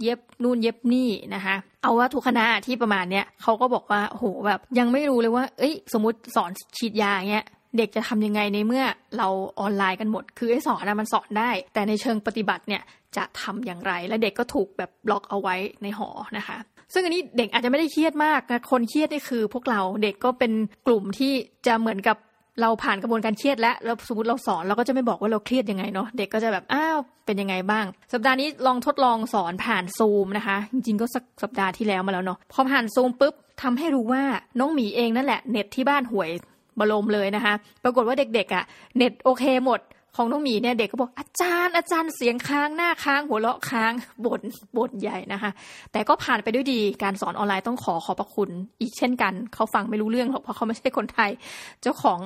เย็บนู่นเย็บนี่นะคะเอาว่าทุกคณะที่ประมาณเนี้ยเขาก็บอกว่าโหแบบยังไม่รู้เลยว่า เอ้ย สมมติสอนฉีดยาเงี้ย เด็กจะทำยังไงในเมื่อเราออนไลน์กันหมด คือไอ้สอนนะมันสอนได้ แต่ในเชิงปฏิบัติเนี่ยจะทำอย่างไร และเด็กก็ถูกแบบบล็อกเอาไว้ในหอนะคะ ซึ่งอันนี้เด็กอาจจะไม่ได้เครียดมากนะคนเครียดนี่คือ พวกเราเด็กก็เป็นกลุ่มที่จะเหมือนกับเราผ่านกระบวนการเครียดแล้วแล้วสมมติเราสอนเราก็จะไม่บอกว่าเราเครียดยังไงเนาะเด็กก็จะแบบอ้าวเป็นยังไงบ้าง สัปดาห์นี้ลองทดลองสอนผ่านซูมนะคะ จริงๆก็สักสัปดาห์ที่แล้วมาแล้วเนาะพอผ่านซูมปุ๊บทำให้รู้ว่าน้องหมีเองนั่นแหละเน็ตที่บ้านห่วย บรมเลยนะคะ ปรากฏว่าเด็กๆอะ่ะ เน็ตโอเคหมดของน้องหมีเนี่ยเด็กก็บอกอาจารย์อาจารย์เสียงค้างหน้าค้าง หัวเราะค้างบ่นบ่นใหญ่นะคะ แต่ก็ผ่านไปด้วยดีการสอนออนไลน์ต้องขอขอบพระคุณอีกเช่นกัน เขาฟังไม่รู้เรื่องหรอกเพราะเขาไม่ใช่คนไทย เจ้าของ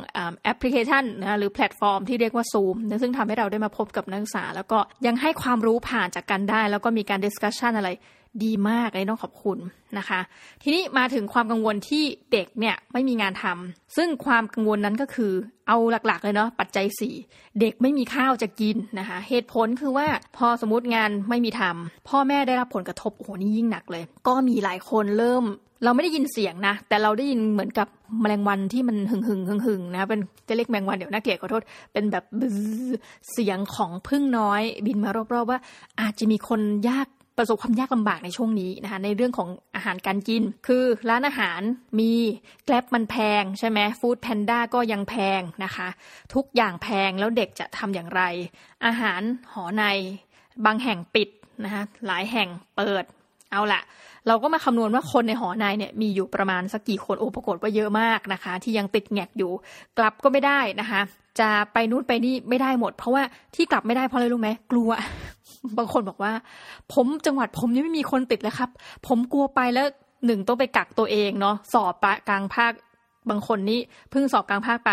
แอปพลิเคชันนะหรือแพลตฟอร์มที่เรียกว่า Zoom นซึ่งทำให้เราได้มาพบกับนักศึกษา แล้วก็ยังให้ความรู้ผ่านจากกันได้ แล้วก็มีการ discussion อะไร ดีมากเลยต้องขอบคุณนะคะ ทีนี้มาถึงความกังวลที่เด็กเนี่ยไม่มีงานทำซึ่งความกังวลนั้นก็คือเอาหลักๆเลยเนาะปัจจัยสี่เด็กไม่มีข้าวจะกินนะคะ เหตุผลคือว่าพอสมมติงานไม่มีทำพ่อแม่ได้รับผลกระทบโอ้โหนี่ยิ่งหนักเลย ก็มีหลายคนเริ่มเราไม่ได้ยินเสียงนะ แต่เราได้ยินเหมือนกับแมลงวันที่มันหึงหึงหึงหึงนะเป็นจะเรียกแมลงวันเดี๋ยวน่าเกลียดขอโทษ เป็นแบบเสียงของพึ่งน้อย บินมารอบๆว่า อาจจะมีคนยาก ประสบความยากลำบากในช่วงนี้นะคะในเรื่องของอาหารการกิน คือร้านอาหารมีแกลบมันแพงใช่ไหมฟู้ดแพนด้าก็ยังแพงนะคะ ทุกอย่างแพงแล้วเด็กจะทำอย่างไร อาหารหอใน บางแห่งปิดนะคะหลายแห่งเปิดเอาละเราก็มาคำนวณว่าคนในหอในเนี่ยมีอยู่ประมาณสักกี่คนโอ้ปรากฏว่าเยอะมากนะคะ ที่ยังติดแงกอยู่ กลับก็ไม่ได้นะคะ จะไปนู่นไปนี่ไม่ได้หมด เพราะว่าที่กลับไม่ได้เพราะอะไรรู้ไหมกลัว บางคนบอกว่า ผมจังหวัดผมยังไม่มีคนติดเลยครับ ผมกลัวไปแล้วหนึ่งต้องไปกักตัวเองเนาะสอบปะกลางภาคบางคนนี่เพิ่งสอบกลางภาคไป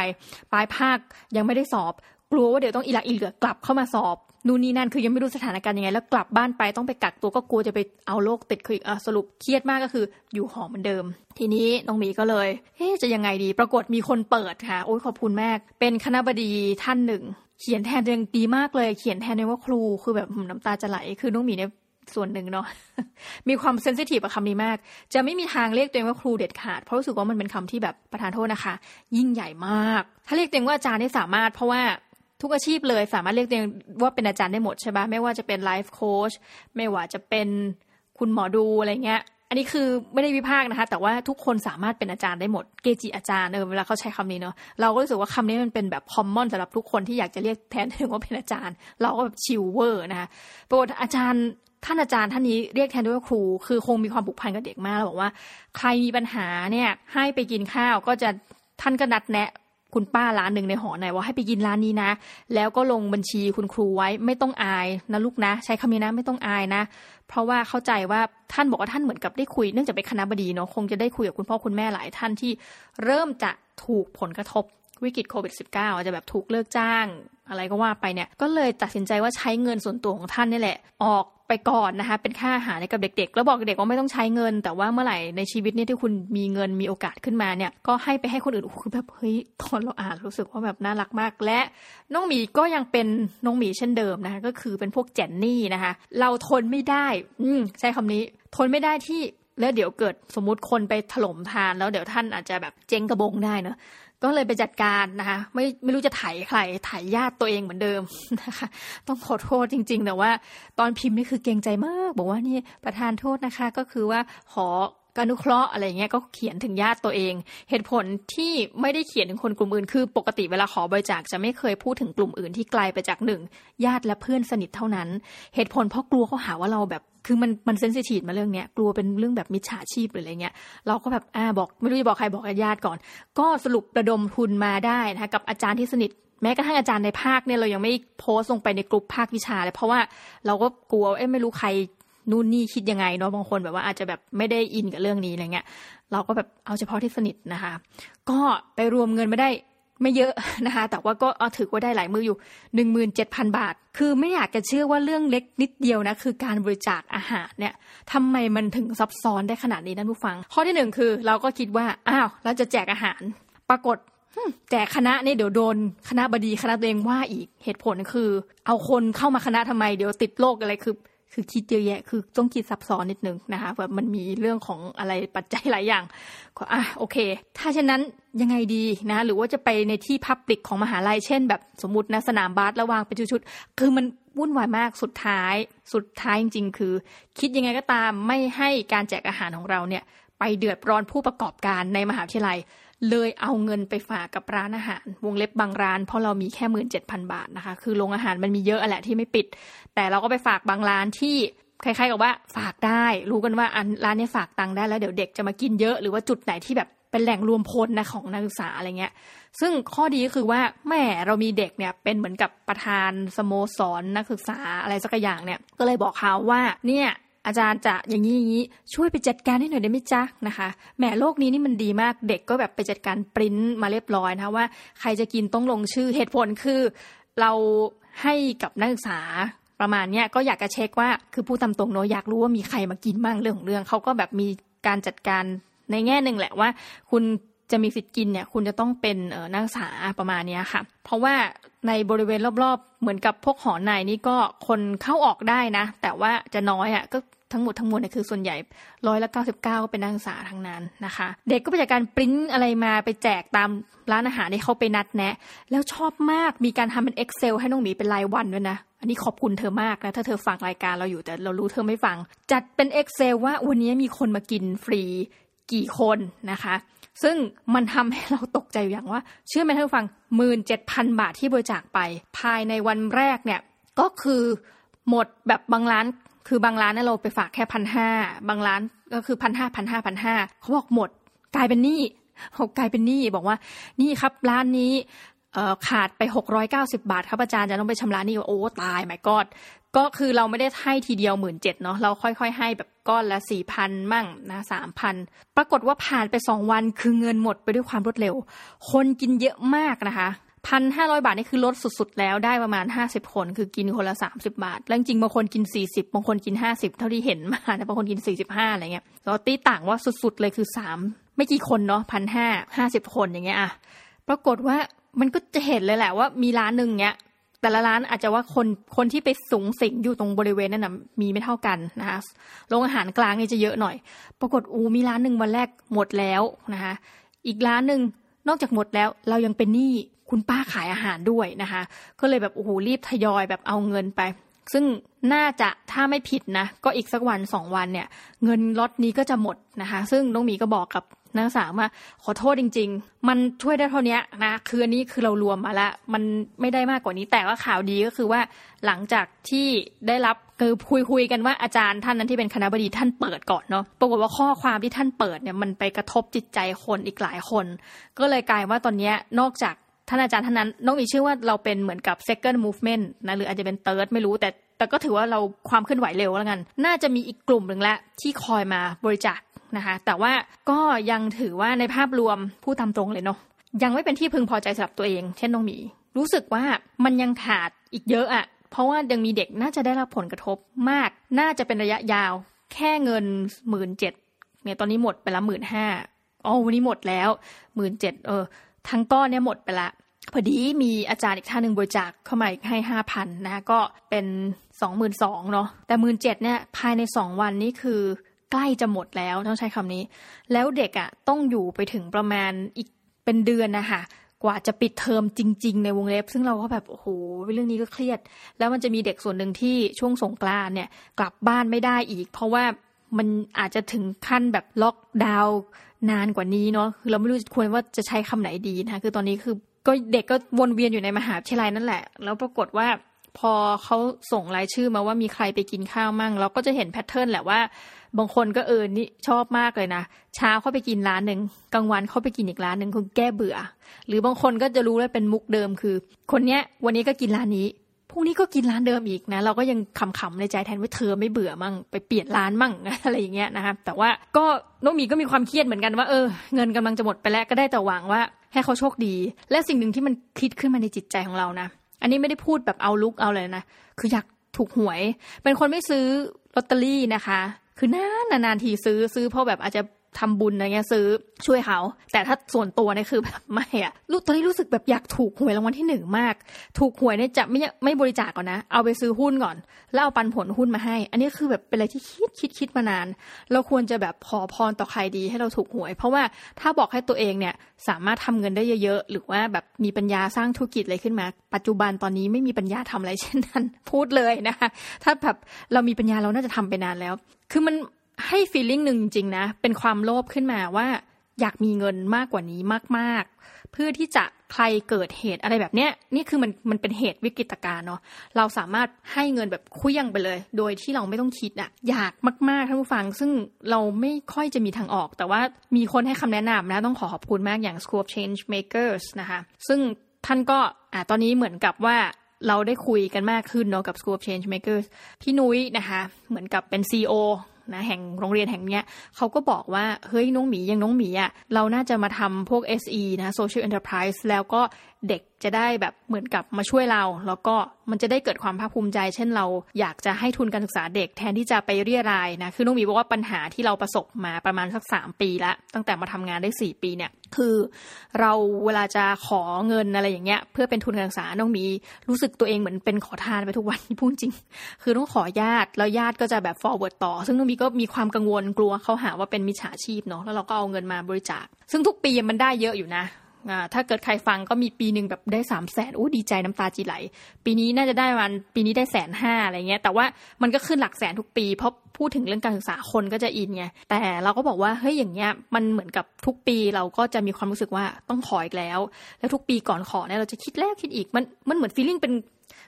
ปลายภาคยังไม่ได้สอบ กลัวว่าเดี๋ยวต้องอีหลักอีเหลือกลับเข้ามาสอบนู่นนี่นั่นคือยังไม่รู้สถานการณ์ยังไง แล้วกลับบ้านไปต้องไปกักตัวก็กลัวจะไปเอาโรคติดคืออสรุปเครียดมากก็คือ อยู่หอเหมือนเดิม ทีนี้น้องหมีก็เลยเฮ้จะยังไงดี ปรากฏมีคนเปิดค่ะ โอ้ยขอบคุณมาก เป็นคณะบดีท่านหนึ่ง เขียนแทนยังดีมากเลย เขียนแทนเลยว่าครูคือแบบน้ำตาจะไหลคือน้องหมีเนี่ยส่วนหนึ่งเนาะมีความเซนซิทีฟกับคำนี้มาก จะไม่มีทางเรียกตัวเองว่าครูเด็ดขาด เพราะรู้สึกว่ามันเป็นคำที่แบบประธานโทษนะคะ ยิ่งใหญ่มาก ถ้าเรียกตัวเองว่าอาจารย์นี่สามารถ เพราะว่าทุกอาชีพเลยสามารถเรียกตัวเองว่าเป็นอาจารย์ได้หมดใช่ปะไม่ว่าจะเป็น life coach ไม่ว่าจะเป็นคุณหมอดูอะไรเงี้ย อันนี้คือไม่ได้วิพากษ์นะคะ แต่ว่าทุกคนสามารถเป็นอาจารย์ได้หมดเกจิอาจารย์เออเวลาเขาใช้คำนี้เนาะเราก็รู้สึกว่าคำนี้มันเป็นแบบ common สำหรับทุกคนที่อยากจะเรียกแทนตัวว่าเป็นอาจารย์ เราก็แบบ chill เวอร์นะคะปรากฏอาจารย์ท่านอาจารย์ท่านนี้เรียกแทนตัวว่าครู คือคงมีความผูกพันกับเด็กมากเราบอกว่า ใครมีปัญหาเนี่ยให้ไปกินข้าวก็จะท่านก็นัดแนะ คุณป้าร้านหนึ่งในหอไหนว่าให้ไปกินร้านนี้นะ แล้วก็ลงบัญชีคุณครูไว้ไม่ต้องอายนะลูกนะ ใช้คำนี้นะไม่ต้องอายนะ เพราะว่าเข้าใจว่าท่านบอกว่าท่านเหมือนกับได้คุยเนื่องจากเป็นคณะบดีเนาะคงจะได้คุยกับคุณพ่อคุณแม่หลายท่านที่เริ่มจะถูกผลกระทบวิกฤตโควิด -19 อาจจะแบบถูกเลิกจ้าง อะไรก็ว่าไปเนี่ย ก็เลยตัดสินใจว่าใช้เงินส่วนตัวของท่านนี่แหละ ออก ไปก่อนนะคะ เป็นค่าอาหารให้กับเด็กๆ แล้วบอกเด็กว่าไม่ต้องใช้เงิน แต่ว่าเมื่อไหร่ในชีวิตนี้ที่คุณมีเงินมีโอกาสขึ้นมาเนี่ย ก็ให้ไปให้คนอื่นคือแบบเฮ้ยตอนเราอ่านรู้สึกว่าแบบน่ารักมาก และน้องหมีก็ยังเป็นน้องหมีเช่นเดิมนะคะก็คือเป็นพวกแจนนี่นะคะ เราทนไม่ได้ อืมใช้คำนี้ทนไม่ได้ที่แล้วเดี๋ยวเกิดสมมติคนไปถล่มทานแล้วเดี๋ยวท่านอาจจะแบบเจ๊งกระบงได้เนาะ ก็เลยไปจัดการนะคะ ไม่ไม่รู้จะไถใครไถญาติตัวเองเหมือนเดิมนะคะ ต้องขอโทษจริง ๆ แต่ว่าตอนพิมพ์นี่คือเกรงใจมาก บอกว่านี่ประธานโทษนะคะ ก็คือว่าขออนุเคราะห์อะไรเงี้ยก็เขียนถึงญาติตัวเอง เหตุผลที่ไม่ได้เขียนถึงคนกลุ่มอื่น คือปกติเวลาขอบริจาคจะไม่เคยพูดถึงกลุ่มอื่นที่ไกลไปจากหนึ่งญาติและเพื่อนสนิทเท่านั้น เหตุผลเพราะกลัวเขาหาว่าเราแบบ คือมันมันเซนซิทีฟมาเรื่องเนี้ยกลัวเป็นเรื่องแบบมิจฉาชีพหรืออะไรเงี้ยเราก็แบบอ่าบอกไม่รู้จะบอกใครบอกญาติก่อน ก็สรุประดมทุนมาได้นะคะกับอาจารย์ที่สนิทแม้กระทั่งอาจารย์ในภาคเนี่ยเรายังไม่โพสต์ลงไปในกลุ่มภาควิชาเลยเพราะว่าเราก็กลัวเอ๊ะไม่รู้ใครนู่นนี่คิดยังไงเนาะบางคนแบบว่าอาจจะแบบไม่ได้อินกับเรื่องนี้อะไรเงี้ย เราก็แบบเอาเฉพาะที่สนิทนะคะ ก็ไปรวมเงินไม่ได้ ไม่เยอะนะคะแต่ว่าก็เอาถือว่าได้หลายมืออยู่หนึ่งมืนเจ็ดพันบาท คือไม่อยากจะเชื่อว่าเรื่องเล็กนิดเดียวนะคือการบริจาคอาหารเนี่ยทำไมมันถึงซับซ้อนได้ขนาดนี้นั่นผู้ฟัง ข้อที่หนึ่งคือเราก็คิดว่าอ้าวเราจะแจกอาหาร ปรากฏแจกคณะนี่เดี๋ยวโดนคณะบดีคณะตัวเองว่าอีกเหตุผลคือ เอาคนเข้ามาคณะทำไมเดี๋ยวติดโรคอะไรคือ คือคิดเยอะแยะ คือต้องคิดซับซ้อนนิดนึงนะคะแบบมันมีเรื่องของอะไรปัจจัยหลายอย่างก็อะโอเค ถ้าเช่นนั้นยังไงดีนะ หรือว่าจะไปในที่พับลิกของมหาลัยเช่น แบบสมมตินะสนามบาสระวางเป็นชุดๆคือมันวุ่นวายมากสุดท้าย สุดท้ายจริง ๆ คือ คิดยังไงก็ตามไม่ให้การแจกอาหารของเราเนี่ย ไปเดือดร้อนผู้ประกอบการในมหาวิทยาลัย เลยเอาเงินไปฝากกับร้านอาหาร วงเล็บบางร้านเพราะเรามีแค่หมื่นเจ็ดพันบาทนะคะ คือโรงอาหารมันมีเยอะแหละที่ไม่ปิด แต่เราก็ไปฝากบางร้านที่คล้ายๆกับว่าฝากได้ รู้กันว่าอันร้านนี้ฝากตังค์ได้แล้วเดี๋ยวเด็กจะมากินเยอะหรือว่าจุดไหนที่แบบเป็นแหล่งรวมพลนะของนักศึกษาอะไรเงี้ย ซึ่งข้อดีก็คือว่าแม่เรามีเด็กเนี่ยเป็นเหมือนกับประธานสโมสรนักศึกษาอะไรสักอย่างเนี่ย ก็เลยบอกเขาว่าเนี่ย อาจารย์จะอย่างนี้อย่างนี้ช่วยไปจัดการให้หน่อยได้ไหมจ๊ะนะคะแหมโลกนี้นี่มันดีมากเด็กก็แบบไปจัดการปริ้นมาเรียบร้อยนะว่าใครจะกินต้องลงชื่อเหตุผลคือเราให้กับนักศึกษาประมาณเนี้ยก็อยากจะเช็คว่าคือผู้ตำตรงเนาะอยากรู้ว่ามีใครมากินบ้างเรื่องของเรื่องเขาก็แบบมีการจัดการในแง่หนึ่งแหละว่า คุณ จะมีสิทธิ์กินเนี่ยคุณจะต้องเป็นนักศึกษาประมาณนี้ค่ะ เพราะว่าในบริเวณรอบๆ เหมือนกับพวกหอในนี่ก็คนเข้าออกได้นะ แต่ว่าจะน้อยอะก็ทั้งหมดทั้งมวลเนี่ยคือส่วนใหญ่ร้อยละเก้าสิบเก้าเป็นนักศึกษาทั้งนั้นนะคะ เด็กก็ไปจากการปริ้นอะไรมาไปแจกตามร้านอาหารที่เขาไปนัดแนะ แล้วชอบมากมีการทำเป็น Excel ให้น้องหมีเป็นรายวันด้วยนะ อันนี้ขอบคุณเธอมากนะ ถ้าเธอฟังรายการเราอยู่แต่เรารู้เธอไม่ฟัง จัดเป็น Excel ว่าวันนี้มีคนมากินฟรีกี่คนนะคะ ซึ่งมันทำให้เราตกใจอย่างว่า เชื่อไหมท่านฟังหมื่นเจ็ดพันบาทที่บริจาคไป ภายในวันแรกเนี่ยก็คือหมดแบบบางร้านคือบางร้านเนี่ยเราไปฝากแค่พันห้าบางร้านก็คือพันห้าพันห้าพันห้าเขาบอกหมด กลายเป็นหนี้เขากลายเป็นหนี้บอกว่านี่ครับร้านนี้ขาดไปหกร้อยเก้าสิบาท ครับอาจารย์จะต้องไปชำระนี้โอ้ตายไม่กอด ก็คือเราไม่ได้ให้ทีเดียวหมื่นเจ็ดเนาะเราค่อยๆ ให้แบบก้อนละสี่พันมั่งนะสามพันปรากฏว่าผ่านไปสองวันคือเงินหมดไปด้วยความรวดเร็ว คนกินเยอะมากนะคะพันห้าร้อยบาทนี่คือลดสุดๆ แล้วได้ประมาณห้าสิบคน คือกินคนละสามสิบาท แล้วจริงบางคนกินสี่สิบบางคนกินห้าสิบเท่าที่เห็นมาแต่บางคนกินสี่สิบห้าอะไรเงี้ยเราตีต่างว่าสุดๆ เลยคือสามไม่กี่คนเนาะพันห้าห้าสิบคนอย่างเงี้ยอะปรากฏว่ามันก็จะเห็นเลยแหละว่ามีร้านหนึ่งเนี้ย แต่ละร้านอาจจะว่าคนคนที่ไปสูงสิงอยู่ตรงบริเวณนั้นนะมีไม่เท่ากันนะคะโรงอาหารกลางนี่จะเยอะหน่อย ปรากฏอูมีร้านหนึ่งวันแรกหมดแล้วนะคะอีกร้านหนึ่งนอกจากหมดแล้วเรายังเป็นหนี้คุณป้าขายอาหารด้วยนะคะ ก็เลยแบบโอ้โหรีบทยอยแบบเอาเงินไป ซึ่งน่าจะถ้าไม่ผิดนะ ก็อีกสักวันสองวันเนี่ย เงินล็อตนี้ก็จะหมดนะคะ ซึ่งน้องมีก็บอกกับ นักศึกษาว่าขอโทษจริง ๆ มันช่วยได้เท่านี้นะคืออันนี้คือเรารวมมาแล้วมันไม่ได้มากกว่านี้แต่ว่าข่าวดีก็คือว่าหลังจากที่ได้รับคือคุยคุยกันว่าอาจารย์ท่านนั้นที่เป็นคณะบดีท่านเปิดก่อนเนาะปรากฏว่าข้อความที่ท่านเปิดเนี่ยมันไปกระทบจิตใจคนอีกหลายคน ก็เลยกลายว่าตอนนี้นอกจากท่านอาจารย์ท่านนั้นน้องอีเชื่อว่าเราเป็นเหมือนกับ second movement นะหรืออาจจะเป็น third ไม่รู้แต่ แต่ก็ถือว่าเราความเคลื่อนไหวเร็วแล้วกัน น่าจะมีอีกกลุ่มหนึ่งแล้วที่คอยมาบริจาคนะคะแต่ว่าก็ยังถือว่าในภาพรวมผู้ตามตรงเลยเนาะยังไม่เป็นที่พึงพอใจสำหรับตัวเอง เช่นน้องหมี รู้สึกว่ามันยังขาดอีกเยอะอะเพราะว่ายังมีเด็กน่าจะได้รับผลกระทบมาก น่าจะเป็นระยะยาว แค่เงินหมื่นเจ็ดเนี่ยตอนนี้หมดไปละหมื่นห้าอ๋อวันนี้หมดแล้วหมื่นเจ็ดเออทั้งก้อนเนี่ยหมดไปละ พอดีมีอาจารย์อีกท่านหนึ่งบริจาคเข้ามาอีกให้ห้าพันนะก็เป็นสองหมื่นสองเนาะแต่หมื่นเจ็ดเนี่ยภายในสองวันนี้คือใกล้จะหมดแล้วต้องใช้คำนี้ แล้วเด็กอะ่ะต้องอยู่ไปถึงประมาณอีกเป็นเดือนนะคะกว่าจะปิดเทอมจริง ๆ ในวงเล็บ ซึ่งเราก็แบบโอ้โหเรื่องนี้ก็เครียด แล้วมันจะมีเด็กส่วนหนึ่งที่ช่วงสงกรานเนี่ยกลับบ้านไม่ได้อีก เพราะว่ามันอาจจะถึงขั้นแบบล็อกดาวน์นานกว่านี้เนาะคือเราไม่รู้ควรว่าจะใช้คำไหนดีนะคะคือตอนนี้คือ ก็เด็กก็วนเวียนอยู่ในมหาวิทยาลัยนั่นแหละ แล้วปรากฏว่าพอเขาส่งรายชื่อมาว่ามีใครไปกินข้าวมั่ง เราก็จะเห็นแพทเทิร์นแหละว่า บางคนก็เออนี่ชอบมากเลยนะเช้าเขาไปกินร้านหนึ่งกลางวันเขาไปกินอีกร้านหนึ่งคือแก้เบื่อ หรือบางคนก็จะรู้ว่าเป็นมุกเดิมคือ คนเนี้ยวันนี้ก็กินร้านนี้พรุ่งนี้ก็กินร้านเดิมอีกนะ เราก็ยังขำๆในใจแทนว่าเธอไม่เบื่อมั่งไปเปลี่ยนร้านมั่งอะไรอย่างเงี้ยนะคะแต่ว่าก็น้องมีก็มีความเครียดเหมือนกันว่าเออเงินกำลังจะหมดไปแล้วก็ได้แต่หวังว่า ให้เขาโชคดี และสิ่งหนึ่งที่มันคิดขึ้นมาในจิตใจของเรานะ อันนี้ไม่ได้พูดแบบเอาลุกเอาเลยนะ คืออยากถูกหวย เป็นคนไม่ซื้อลอตเตอรี่นะคะ คือนานนานทีซื้อซื้อเพราะแบบอาจจะ ทำบุญอะไรเงี้ยซื้อช่วยเขา แต่ถ้าส่วนตัวเนี่ยคือแบบไม่อะตอนนี้รู้สึกแบบอยากถูกหวยรางวัลที่หนึ่งมาก ถูกหวยเนี่ยจะไม่ไม่บริจาคก่อนนะ เอาไปซื้อหุ้นก่อน แล้วเอาปันผลหุ้นมาให้ อันนี้คือแบบเป็นอะไรที่คิดคิดคิดมานาน เราควรจะแบบขอพรต่อใครดีให้เราถูกหวย เพราะว่าถ้าบอกให้ตัวเองเนี่ยสามารถทำเงินได้เยอะๆ หรือว่าแบบมีปัญญาสร้างธุรกิจอะไรขึ้นมา ปัจจุบันตอนนี้ไม่มีปัญญาทำอะไรเช่นนั้น พูดเลยนะคะถ้าแบบเรามีปัญญาเราน่าจะทำไปนานแล้ว คือมัน ให้ฟีลลิ่งหนึ่งจริงนะ เป็นความโลภขึ้นมาว่า อยากมีเงินมากกว่านี้มาก ๆ เพื่อที่จะใครเกิดเหตุอะไรแบบเนี้ย นี่คือมันมันเป็นเหตุวิกฤตการณ์เนาะเราสามารถให้เงินแบบคุยยังไปเลย โดยที่เราไม่ต้องคิดอะอยากมากๆท่านผู้ฟัง ซึ่งเราไม่ค่อยจะมีทางออก แต่ว่ามีคนให้คำแนะนำนะต้องขอขอบคุณมากอย่าง School of Change Makers นะคะซึ่งท่านก็อ่าตอนนี้เหมือนกับว่าเราได้คุยกันมากขึ้นเนาะกับ School of Change Makers พี่นุ้ยนะคะ เหมือนกับเป็น CEO นะแห่งโรงเรียนแห่งเนี้ยเขาก็บอกว่าเฮ้ยน้องหมียังน้องหมีอะ่ะเราน่าจะมาทำพวก SE นะ Social Enterprise แล้วก็ เด็กจะได้แบบเหมือนกับมาช่วยเรา แล้วก็มันจะได้เกิดความภาคภูมิใจ เช่นเราอยากจะให้ทุนการศึกษาเด็กแทนที่จะไปเรียรายนะคือน้องมีบอกว่าปัญหาที่เราประสบมาประมาณสักสามปีละตั้งแต่มาทำงานได้สี่ปีเนี่ยคือเราเวลาจะขอเงินอะไรอย่างเงี้ย เพื่อเป็นทุนการศึกษาน้องมีรู้สึกตัวเองเหมือนเป็นขอทานไปทุกวันพูดจริง คือต้องขอญาติแล้วญาติก็จะแบบ forward ต่อ ซึ่งน้องมีก็มีความกังวลกลัวเขาหาว่าเป็นมิจฉาชีพเนาะแล้วเราก็เอาเงินมาบริจาค ซึ่งทุกปีมันได้เยอะอยู่นะ ถ้าเกิดใครฟังก็มีปีหนึ่งแบบได้สามแสนโอ้ดีใจน้ำตาจีไหล ปีนี้น่าจะได้วันปีนี้ได้แสนห้าอะไรเงี้ย แต่ว่ามันก็ขึ้นหลักแสนทุกปี เพราะพูดถึงเรื่องการศึกษาคนก็จะอินไงแต่เราก็บอกว่าเฮ้ยอย่างเงี้ยมันเหมือนกับทุกปีเราก็จะมีความรู้สึกว่าต้องขออีกแล้ว แล้วทุกปีก่อนขอเนี่ยเราจะคิดแล้วคิดอีกมันมันเหมือนฟีลลิ่งเป็น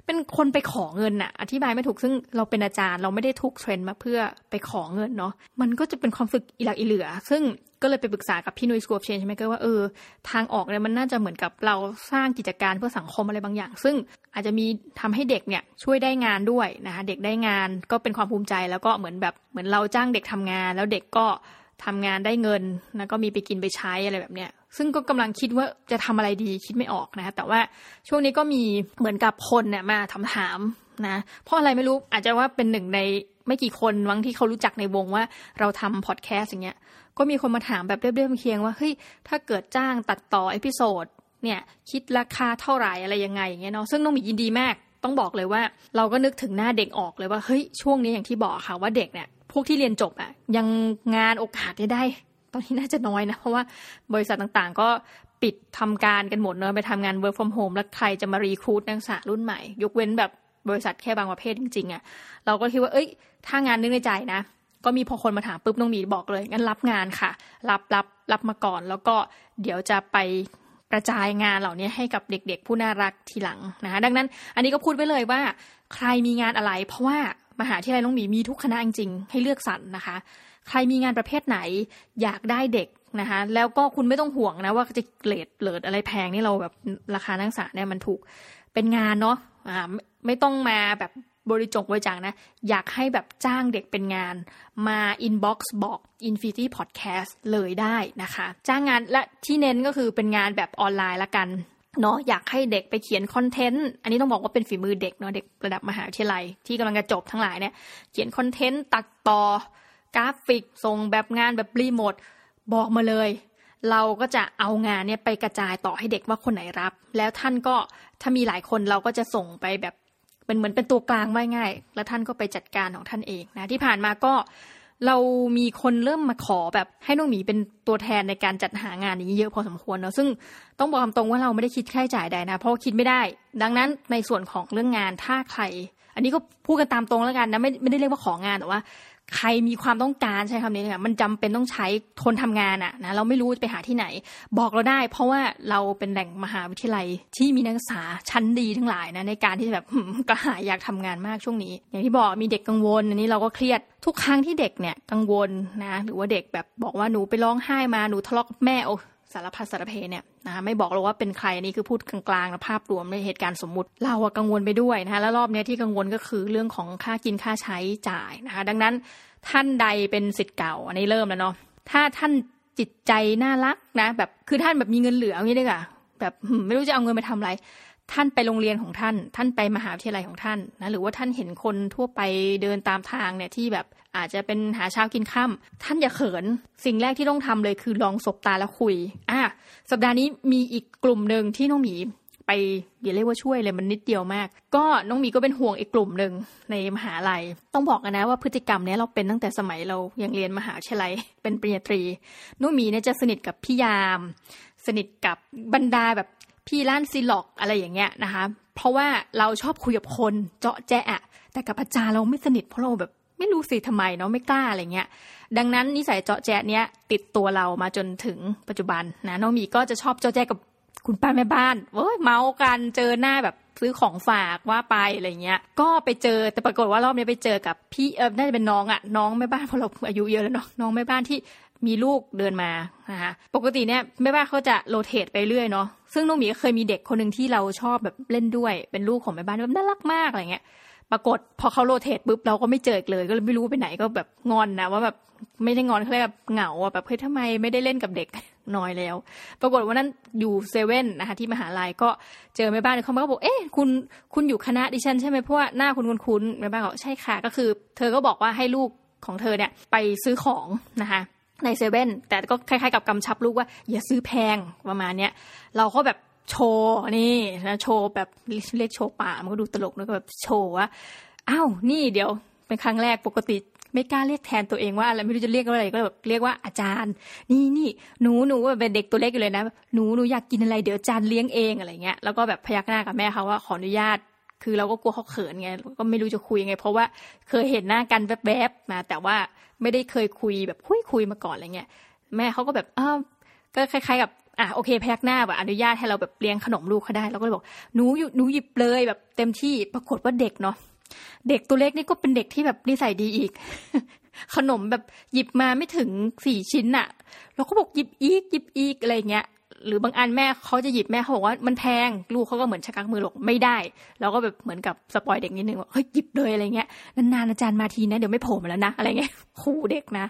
เป็นคนไปขอเงินอะอธิบายไม่ถูกซึ่งเราเป็นอาจารย์เราไม่ได้ทุกเทรนมาเพื่อไปขอเงินเนาะมันก็จะเป็นความฝึกอีหลักอีเหลือ ซึ่ง ก็เลยไปปรึกษากับพี่นุ้ยสกูปเชนใช่ไหมก็ว่าเออทางออกเนี่ยมันน่าจะเหมือนกับเราสร้างกิจการเพื่อสังคมอะไรบางอย่าง ซึ่งอาจจะมีทำให้เด็กเนี่ยช่วยได้งานด้วยนะคะเด็กได้งานก็เป็นความภูมิใจแล้วก็เหมือนแบบเหมือนเราจ้างเด็กทำงาน แล้วเด็กก็ทำงานได้เงินแล้วก็มีไปกินไปใช้อะไรแบบเนี้ย ซึ่งก็กำลังคิดว่าจะทำอะไรดีคิดไม่ออกนะคะแต่ว่าช่วงนี้ก็มีเหมือนกับคนเนี่ยมาถามถามนะเพราะอะไรไม่รู้อาจจะว่าเป็นหนึ่งในไม่กี่คนมั้งที่เขารู้จักในวงว่าเราทำพอดแคสต์อย่างเงี้ย ก็มีคนมาถามแบบเลียบๆเคียงว่าเฮ้ยถ้าเกิดจ้างตัดต่อ episode เนี่ยคิดราคาเท่าไหร่อะไรยังไงอย่างเงี้ยเนาะซึ่งน้องมียินดีมากต้องบอกเลยว่า เราก็นึกถึงหน้าเด็กออกเลยว่าเฮ้ยช่วงนี้อย่างที่บอกค่ะว่าเด็กเนี่ยพวกที่เรียนจบอะยังงานโอกาสได้ ตอนนี้น่าจะน้อยนะ เพราะว่าบริษัทต่างๆ ก็ปิดทำการกันหมดเนอะไปทำงาน work from home แล้วใครจะมา recruit นักศึกษารุ่นใหม่ ยกเว้นแบบบริษัทแค่บางประเภทจริงๆอะ่ะเราก็คิดว่าเอ้ย ถ้างานนึกในใจนะ ก็มีพอคนมาถามปุ๊บน้องมีบอกเลย งั้นรับงานค่ะ รับรับรับมาก่อน แล้วก็เดี๋ยวจะไปกระจายงานเหล่านี้ให้กับเด็กๆ ผู้น่ารักทีหลังนะคะดังนั้น อันนี้ก็พูดไว้เลยว่า ใครมีงานอะไร เพราะว่ามหาวิทยาลัยน้องหมีมีทุกคณะจริงๆให้เลือกสรรนะคะ ใครมีงานประเภทไหนอยากได้เด็กนะคะแล้วก็คุณไม่ต้องห่วงนะว่าจะเกรดเลิดอะไรแพงนี่เราแบบราคานักศึกษาเนี่ยมันถูกเป็นงานเนาะอ่าไม่ต้องมาแบบบริจงบริจาคนะ อยากให้แบบจ้างเด็กเป็นงาน มา inbox บอก Infinity Podcast เลยได้นะคะ จ้างงานและที่เน้นก็คือเป็นงานแบบออนไลน์ละกันเนาะอยากให้เด็กไปเขียนคอนเทนต์ อันนี้ต้องบอกว่าเป็นฝีมือเด็กเนาะเด็กระดับมหาวิทยาลัยที่กำลังจะจบทั้งหลายเนี่ย เขียนคอนเทนต์ตัดต่อ กราฟิก ส่งแบบงานแบบรีโมทบอกมาเลย เราก็จะเอางานเนี่ยไปกระจายต่อให้เด็กว่าคนไหนรับ แล้วท่านก็ถ้ามีหลายคนเราก็จะส่งไปแบบเป็นเหมือนเป็นตัวกลางไม่ง่าย แล้วท่านก็ไปจัดการของท่านเองนะที่ผ่านมาก็เรามีคนเริ่มมาขอแบบให้น้องหมีเป็นตัวแทนในการจัดหางานนี้เยอะพอสมควรเนาะซึ่งต้องบอกตรงว่าเราไม่ได้คิดค่าใช้จ่ายใดนะ เพราะคิดไม่ได้ ดังนั้นในส่วนของเรื่องงานถ้าใคร อันนี้ก็พูดกันตามตรงแล้วกันนะไม่ไม่ได้เรียกว่าของานแต่ว่า ใครมีความต้องการใช้คำนี้ค่ะมันจำเป็นต้องใช้คนทำงานอะนะเราไม่รู้จะไปหาที่ไหน บอกเราได้ เพราะว่าเราเป็นแหล่งมหาวิทยาลัยที่มีนักศึกษาชั้นดีทั้งหลายนะในการที่แบบก็หาอยากทำงานมากช่วงนี้ อย่างที่บอกมีเด็กกังวลอันนี้เราก็เครียดทุกครั้งที่เด็กเนี่ยกังวลนะหรือว่าเด็กแบบบอกว่าหนูไปร้องไห้มาหนูทะเลาะกับแม่โอ้ สารพัดสารเพเนี่ยนะคะไม่บอกเลยว่าเป็นใครนี่คือพูดกลางๆนะภาพรวมในเหตุการณ์สมมุติ เราอะกังวลไปด้วยนะคะแล้วรอบนี้ที่กังวลก็คือเรื่องของค่ากินค่าใช้จ่ายนะคะดังนั้นท่านใดเป็นสิทธิ์เก่าอันนี้เริ่มแล้วเนาะถ้าท่านจิตใจน่ารักนะแบบคือท่านแบบมีเงินเหลืออย่างนี้ด้วยค่ะแบบไม่รู้จะเอาเงินไปทำอะไร ท่านไปโรงเรียนของท่าน ท่านไปมหาวิทยาลัยของท่านนะหรือว่าท่านเห็นคนทั่วไปเดินตามทางเนี่ยที่แบบอาจจะเป็นหาเช้ากินข้าท่านอย่าเขิน สิ่งแรกที่ต้องทำเลยคือลองสบตาแล้วคุยอะสัปดาห์นี้มีอีกกลุ่มหนึ่งที่น้องหมีไปเดี๋ยวเรียกว่าช่วยเลยมันนิดเดียวมาก ก็น้องหมีก็เป็นห่วงอีกกลุ่มหนึ่งในมหาลัย ต้องบอกกันนะว่าพฤติกรรมเนี้ยเราเป็นตั้งแต่สมัยเรายังเรียนมหาวิทยาลัยเป็นปริญญาตรีน้องหมีเนี่ยจะสนิทกับพี่ยาม สนิทกับบรรดาแบบ พี่ล้านซีล็อกอะไรอย่างเงี้ยนะคะ เพราะว่าเราชอบคุยกับคนเจาะแจ๊ะแต่กับอาจารย์เราไม่สนิทเพราะเราแบบไม่รู้สิทำไมเนาะไม่กล้าอะไรเงี้ย ดังนั้นนิสัยเจาะแจ๊เนี้ยติดตัวเรามาจนถึงปัจจุบันนะน้องมีก็จะชอบเจาะแจ๊กับคุณป้าแม่บ้านเว้ยเมากันเจอหน้าแบบซื้อของฝากว่าไปอะไรเงี้ย ก็ไปเจอแต่ปรากฏว่ารอบนี้ไปเจอกับพี่เออน่าจะเป็นน้องอะน้องแม่บ้านเพราะเราอายุเยอะแล้วเนาะน้องแม่บ้านที่ มีลูกเดินมานะคะปกติเนี่ยแม่บ้านเขาจะโรเตทไปเรื่อยเนาะซึ่งน้องหมีเคยมีเด็กคนหนึ่งที่เราชอบแบบเล่นด้วยเป็นลูกของแม่บ้านแบบน่ารักมากอะไรเงี้ยปรากฏพอเขาโรเตทปุ๊บเราก็ไม่เจอเลยก็เลยไม่รู้ไปไหนก็แบบงอนนะว่าแบบไม่ได้งอนเขาเรียกแบบเหงาอะแบบเฮ้ยทำไมไม่ได้เล่นกับเด็กน้อยแล้ว ปรากฏว่านั้นอยู่เซเว่นนะคะที่มหาลัยก็เจอแม่บ้านเขามาบอกเอ๊ะคุณคุณอยู่คณะดิฉันใช่ไหมเพราะว่าหน้าคุณคุ้นๆแม่บ้านบอกใช่ค่ะก็คือ เธอก็บอกว่าให้ลูกของเธอเนี่ยไปซื้อของนะคะ ในเซเว่นแต่ก็คล้ายๆกับกำชับลูกว่า อย่าซื้อแพงประมาณเนี้ยเราก็แบบโชว์นี่นะโชว์แบบเรียกโชว์ป่ามันก็ดูตลกนะก็แบบโชว์ว่าอ้าวนี่เดี๋ยวเป็นครั้งแรกปกติไม่กล้าเรียกแทนตัวเองว่าอะไรไม่รู้จะเรียกว่าอะไรก็แบบเรียกว่าอาจารย์ นี่นี่หนูหนูเป็นเด็กตัวเล็กอยู่เลยนะหนูหนูอยากกินอะไรเดี๋ยวอาจารย์เลี้ยงเองอะไรเงี้ยแล้วก็แบบพยักหน้ากับแม่เขาว่าขออนุญาต คือเราก็กลัวเขาเขินไงก็ไม่รู้จะคุยยังไง เพราะว่าเคยเห็นหน้ากันแวบๆมาแต่ว่าไม่ได้เคยคุยแบบคุยคุยมาก่อนอะไรเงี้ยแม่เขาก็แบบอ้าวก็คล้ายๆกับอะโอเคพยักหน้าแบบอนุญาตให้เราแบบเลี้ยงขนมลูกเขาได้เราก็เลยบอกหนูหนูหยิบเลยแบบเต็มที่ปรากฏว่าเด็กเนาะเด็กตัวเล็กนี่ก็เป็นเด็กที่แบบนิสัยดีอีก ขนมแบบหยิบมาไม่ถึงสี่ชิ้นอะเราก็บอกหยิบอีกหยิบอีกอะไรเงี้ย หรือบางอันแม่เขาจะหยิบแม่เขาบอกว่ามันแพงลูกเขาก็เหมือนชักกักมือหลกไม่ได้เราก็แบบเหมือนกับสปอยเด็กนิดนึงว่าเฮ้ยหยิบเลยอะไรเงี้ยนานๆอาจารย์มาทีนะเดี๋ยวไม่โผล่มาแล้วนะอะไรเงี้ยคู่เด็กนะ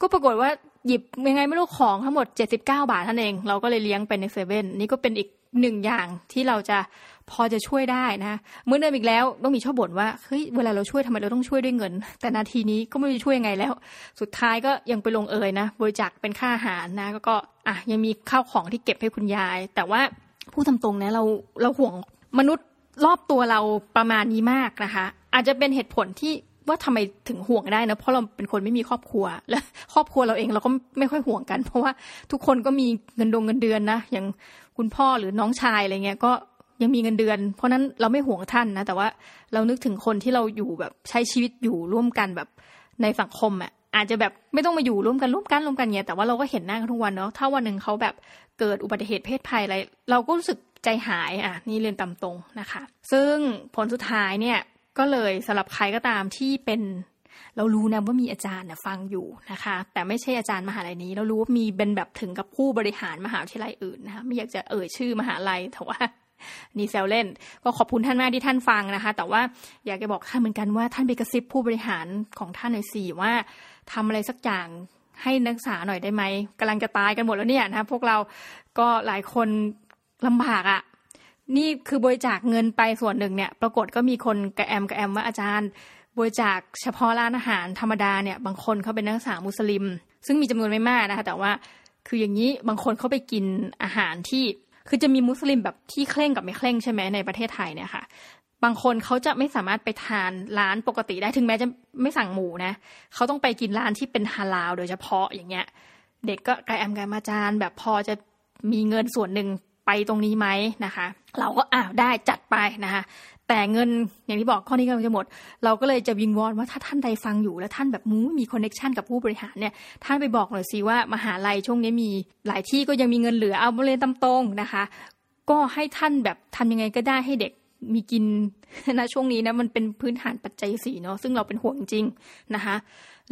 ก็ปรากฏว่าหยิบยังไงไม่รู้ของทั้งหมด 79 บาทท่านเอง เราก็เลยเลี้ยงไปในเซเว่นนี่ก็เป็นอีกหนึ่งอย่างที่เราจะ พอจะช่วยได้นะเมื่อเดิมอีกแล้วต้องมีชอบบ่นว่าเฮ้ยเวลาเราช่วยทำไมเราต้องช่วยด้วยเงิน แต่นาทีนี้ก็ไม่รู้จะช่วยยังไงแล้ว สุดท้ายก็ยังไปลงเอยนะบริจาคเป็นค่าอาหารนะก็อะยังมีข้าวของที่เก็บให้คุณยาย แต่ว่าผู้ทำตรงนะเราเราห่วงมนุษย์รอบตัวเราประมาณนี้มากนะคะ อาจจะเป็นเหตุผลที่ว่าทำไมถึงห่วงได้นะเพราะเราเป็นคนไม่มีครอบครัว และครอบครัวเราเองเราก็ไม่ค่อยห่วงกัน เพราะว่าทุกคนก็มีเงินดงเงินเดือนนะอย่างคุณพ่อหรือน้องชายอะไรเงี้ยก็ ยังมีเงินเดือน เพราะนั้นเราไม่ห่วงท่านนะ แต่ว่าเรานึกถึงคนที่เราอยู่แบบใช้ชีวิตอยู่ร่วมกันแบบในสังคมอะอาจจะแบบไม่ต้องมาอยู่ร่วมกันร่วมกันร่วมกันเงี้ยแต่ว่าเราก็เห็นหน้ากันทุกวันเนาะถ้าวันหนึ่งเขาแบบเกิดอุบัติเหตุเพศภัยอะไร เราก็รู้สึกใจหายอะนี่เรียนตามตรงนะคะ ซึ่งผลสุดท้ายเนี่ยก็เลยสำหรับใครก็ตามที่เป็นเรารู้นะว่ามีอาจารย์นะฟังอยู่นะคะ แต่ไม่ใช่อาจารย์มหาลัยนี้ เรารู้ว่ามีเป็นแบบถึงกับผู้บริหารมหาวิทยาลัยอื่นนะคะไม่อยากจะเอ่ยชื่อมหาลัยแต่ว่า นี่แซวเล่น ก็ขอบคุณท่านมากที่ท่านฟังนะคะ แต่ว่าอยากจะบอกท่านเหมือนกันว่าท่านไปกระซิบผู้บริหารของท่านหน่อยสิว่าทำอะไรสักอย่างให้นักศึกษาหน่อยได้ไหมกำลังจะตายกันหมดแล้วเนี่ยนะพวกเราก็หลายคนลำบากอะ่ะนี่คือบริจาคเงินไปส่วนหนึ่งเนี่ย ปรากฏก็มีคนกระแอมกระแอมว่าอาจารย์ บริจาคเฉพาะร้านอาหารธรรมดาเนี่ย บางคนเขาเป็นนักศึกษามุสลิม ซึ่งมีจำนวนไม่มากนะคะ แต่ว่าคืออย่างนี้บางคนเขาไปกินอาหารที่ คือจะมีมุสลิมแบบที่เคร่งกับไม่เคร่งใช่ไหมในประเทศไทยเนี่ยค่ะบางคนเขาจะไม่สามารถไปทานร้านปกติได้ถึงแม้จะไม่สั่งหมูนะเขาต้องไปกินร้านที่เป็นฮาลาลโดยเฉพาะอย่างเงี้ย เด็กก็กระแอมกันมาจานแบบพอจะมีเงินส่วนหนึ่งไปตรงนี้ไหมนะคะ เราก็อ้าวได้จัดไปนะคะ แต่เงินอย่างที่บอกข้อนี้กำลังจะหมด เราก็เลยจะวิงวอนว่าถ้าท่านใดฟังอยู่ แล้วท่านแบบมี connection กับผู้บริหารเนี่ยท่านไปบอกหน่อยสิว่ามหาลัยช่วงนี้มีหลายที่ก็ยังมีเงินเหลือเอาบริเวณตำตรงนะคะ ก็ให้ท่านแบบทำยังไงก็ได้ให้เด็กมีกินนะช่วงนี้นะมันเป็นพื้นฐานปัจจัยสี่เนาะซึ่งเราเป็นห่วงจริงนะคะ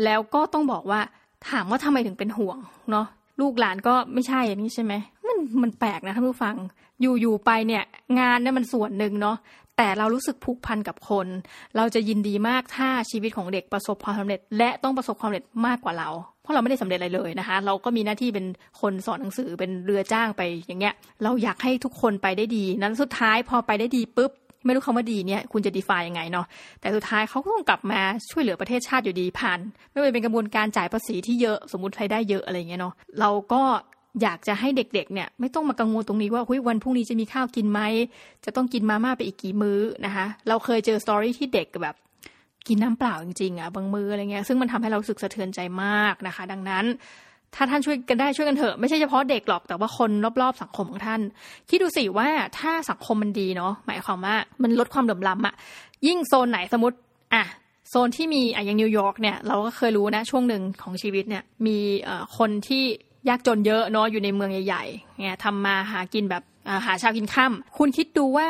แล้วก็ต้องบอกว่าถามว่าทำไมถึงเป็นห่วงเนาะลูกหลานก็ไม่ใช่อย่างนี้ใช่ไหมมันมันแปลกนะท่านผู้ฟังอยู่อยู่ไปเนี่ย งานเนี่ยมันส่วนหนึ่งเนาะ แต่เรารู้สึกผูกพันกับคน เราจะยินดีมากถ้าชีวิตของเด็กประสบความสำเร็จ และต้องประสบความสำเร็จมากกว่าเรา เพราะเราไม่ได้สำเร็จอะไรเลยนะคะ เราก็มีหน้าที่เป็นคนสอนหนังสือเป็นเรือจ้างไปอย่างเงี้ย เราอยากให้ทุกคนไปได้ดี นั้นสุดท้ายพอไปได้ดีปุ๊บไม่รู้คำว่าดีเนี่ยคุณจะดีฟายยังไงเนาะแต่สุดท้ายเขาก็ต้องกลับมาช่วยเหลือประเทศชาติอยู่ดีผ่าน ไม่ว่าเป็นกระบวนการจ่ายภาษีที่เยอะสมมติใครได้เยอะอะไรเงี้ยเนาะเราก็ อยากจะให้เด็กๆเนี่ยไม่ต้องมากังวลตรงนี้ว่าวันพรุ่งนี้จะมีข้าวกินไหม จะต้องกินมาม่าไปอีกกี่มื้อนะคะเราเคยเจอสตอรี่ที่เด็กแบบกินน้ำเปล่าจริงๆอะบางมื้ออะไรเงี้ยซึ่งมันทำให้เราสึกสะเทือนใจมากนะคะ ดังนั้น ถ้าท่านช่วยกันได้ช่วยกันเถอะ ไม่ใช่เฉพาะเด็กหรอกแต่ว่าคนรอบๆสังคมของท่าน คิดดูสิว่าถ้าสังคมมันดีเนาะหมายความว่ามันลดความเหลื่อมล้ำอะยิ่งโซนไหนสมมติอะโซนที่มีอะอย่างนิวยอร์กเนี่ยเราก็เคยรู้นะช่วงหนึ่งของชีวิตเนี่ยมีคนที่ ยากจนเยอะเนาะอยู่ในเมืองใหญ่ๆเนี่ยทำมาหากินแบบหาเช้ากินค่ำคุณคิดดูว่า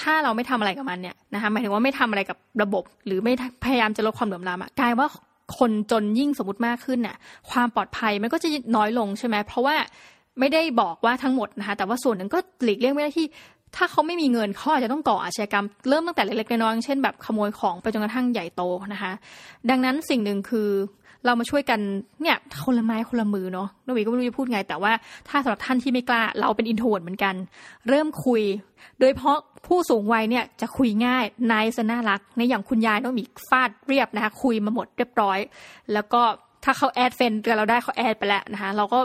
ถ้าเราไม่ทำอะไรกับมันเนี่ยนะคะหมายถึงว่าไม่ทำอะไรกับระบบ หรือไม่พยายามจะลดความเหลื่อมล้ำกลายว่าคนจนยิ่งสมมติมากขึ้นน่ะความปลอดภัยมันก็จะน้อยลงใช่ไหมเพราะว่าไม่ได้บอกว่าทั้งหมดนะคะแต่ว่าส่วนหนึ่งก็หลีกเลี่ยงไม่ได้ที่ ถ้าเขาไม่มีเงินเขาอาจจะต้องก่ออาชญากรรมเริ่มตั้งแต่เล็กๆน้อยๆเช่นแบบขโมยของไปจนกระทั่งใหญ่โตนะคะ ดังนั้นสิ่งหนึ่งคือ เรามาช่วยกันเนี่ยคนละไม้คนละมือเนาะนวีก็ไม่รู้จะพูดไง แต่ว่าถ้าสำหรับท่านที่ไม่กล้า เราเป็น introvert เหมือนกัน เริ่มคุย โดยเฉพาะผู้สูงวัยเนี่ยจะคุยง่าย nice น่ารักในอย่างคุณยายน้องมีฟาดเรียบนะคะคุยมาหมดเรียบร้อย แล้วก็ถ้าเขา add friend กับเราได้เขา add ไปแล้วนะคะเราก็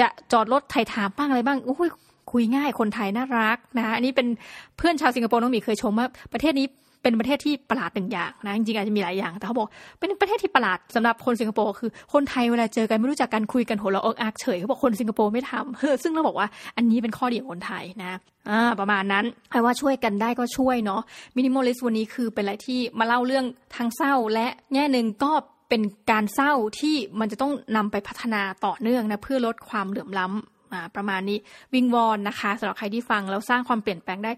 จะจอดรถไถ่ถามบ้างอะไรบ้างโอ้ยคุยง่ายคนไทยน่ารักนะคะอันนี้เป็นเพื่อนชาวสิงคโปร์น้องมีเคยชมว่าประเทศนี้ เป็นประเทศที่ประหลาดหนึ่งอย่างนะจริงๆอาจจะมีหลายอย่าง แต่เขาบอกเป็นประเทศที่ประหลาดสำหรับคนสิงคโปร์คือคนไทยเวลาเจอกันไม่รู้จักกันคุยกันหัวเราะเอิกอักเฉยเขาบอกคนสิงคโปร์ไม่ทำเฮ้ซึ่งเราบอกว่าอันนี้เป็นข้อดีของคนไทยนะอ่าประมาณนั้นใครว่าช่วยกันได้ก็ช่วยเนาะมินิมอลิสวันนี้คือเป็นอะไรที่มาเล่าเรื่องทางเศร้า และแง่หนึ่งก็เป็นการเศร้าที่มันจะต้องนำไปพัฒนาต่อเนื่องนะเพื่อลดความเหลื่อมล้ ประมาณนี้วิงวอนนะคะสำหรับใครที่ฟังแล้วสร้างความเปลี่ยนแปลงได้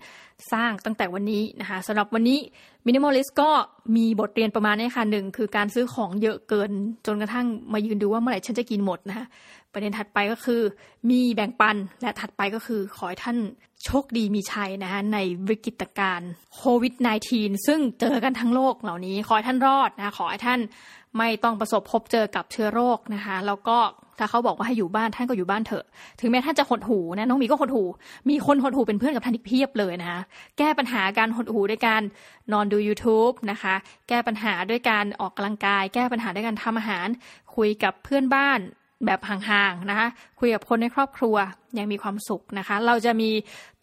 สร้างตั้งแต่วันนี้นะคะสำหรับวันนี้มินิมอลิสก็มีบทเรียนประมาณนี้ค่ะหนึ่งคือการซื้อของเยอะเกิน จนกระทั่งมายืนดูว่าเมื่อไหร่ฉันจะกินหมดนะคะประเด็นถัดไปก็คือมีแบ่งปันและถัดไปก็คือขอให้ท่านโชคดีมีชัยนะคะในวิกฤตการณ์โควิด -19 ซึ่งเจอกันทั้งโลกเหล่านี้ ขอให้ท่านรอดนะขอให้ท่านไม่ต้องประสบพบเจอกับเชื้อโรคนะคะแล้วก็ ถ้าเขาบอกว่าให้อยู่บ้านท่านก็อยู่บ้านเถอะ ถึงแม้ท่านจะหดหูนะน้องมีก็หดหู มีคนหดหูเป็นเพื่อนกับท่านอีกเพียบเลยนะคะแก้ปัญหาการหดหูด้วยการนอนดู YouTube นะคะ แก้ปัญหาด้วยการออกกำลังกาย แก้ปัญหาด้วยการทำอาหาร คุยกับเพื่อนบ้านแบบห่างๆนะคะ คุยกับคนในครอบครัวยังมีความสุขนะคะ เราจะมี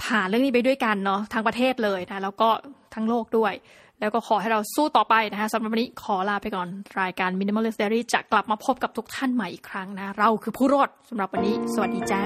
ผ่านเรื่องนี้ไปด้วยกันเนาะทั้งประเทศเลยนะแล้วก็ทั้งโลกด้วย แล้วก็ขอให้เราสู้ต่อไปนะคะสำหรับวันนี้ขอลาไปก่อน รายการ Minimalist Diary จะกลับมาพบกับทุกท่านใหม่อีกครั้งนะ เราคือผู้รอดสำหรับวันนี้ สวัสดีจ้า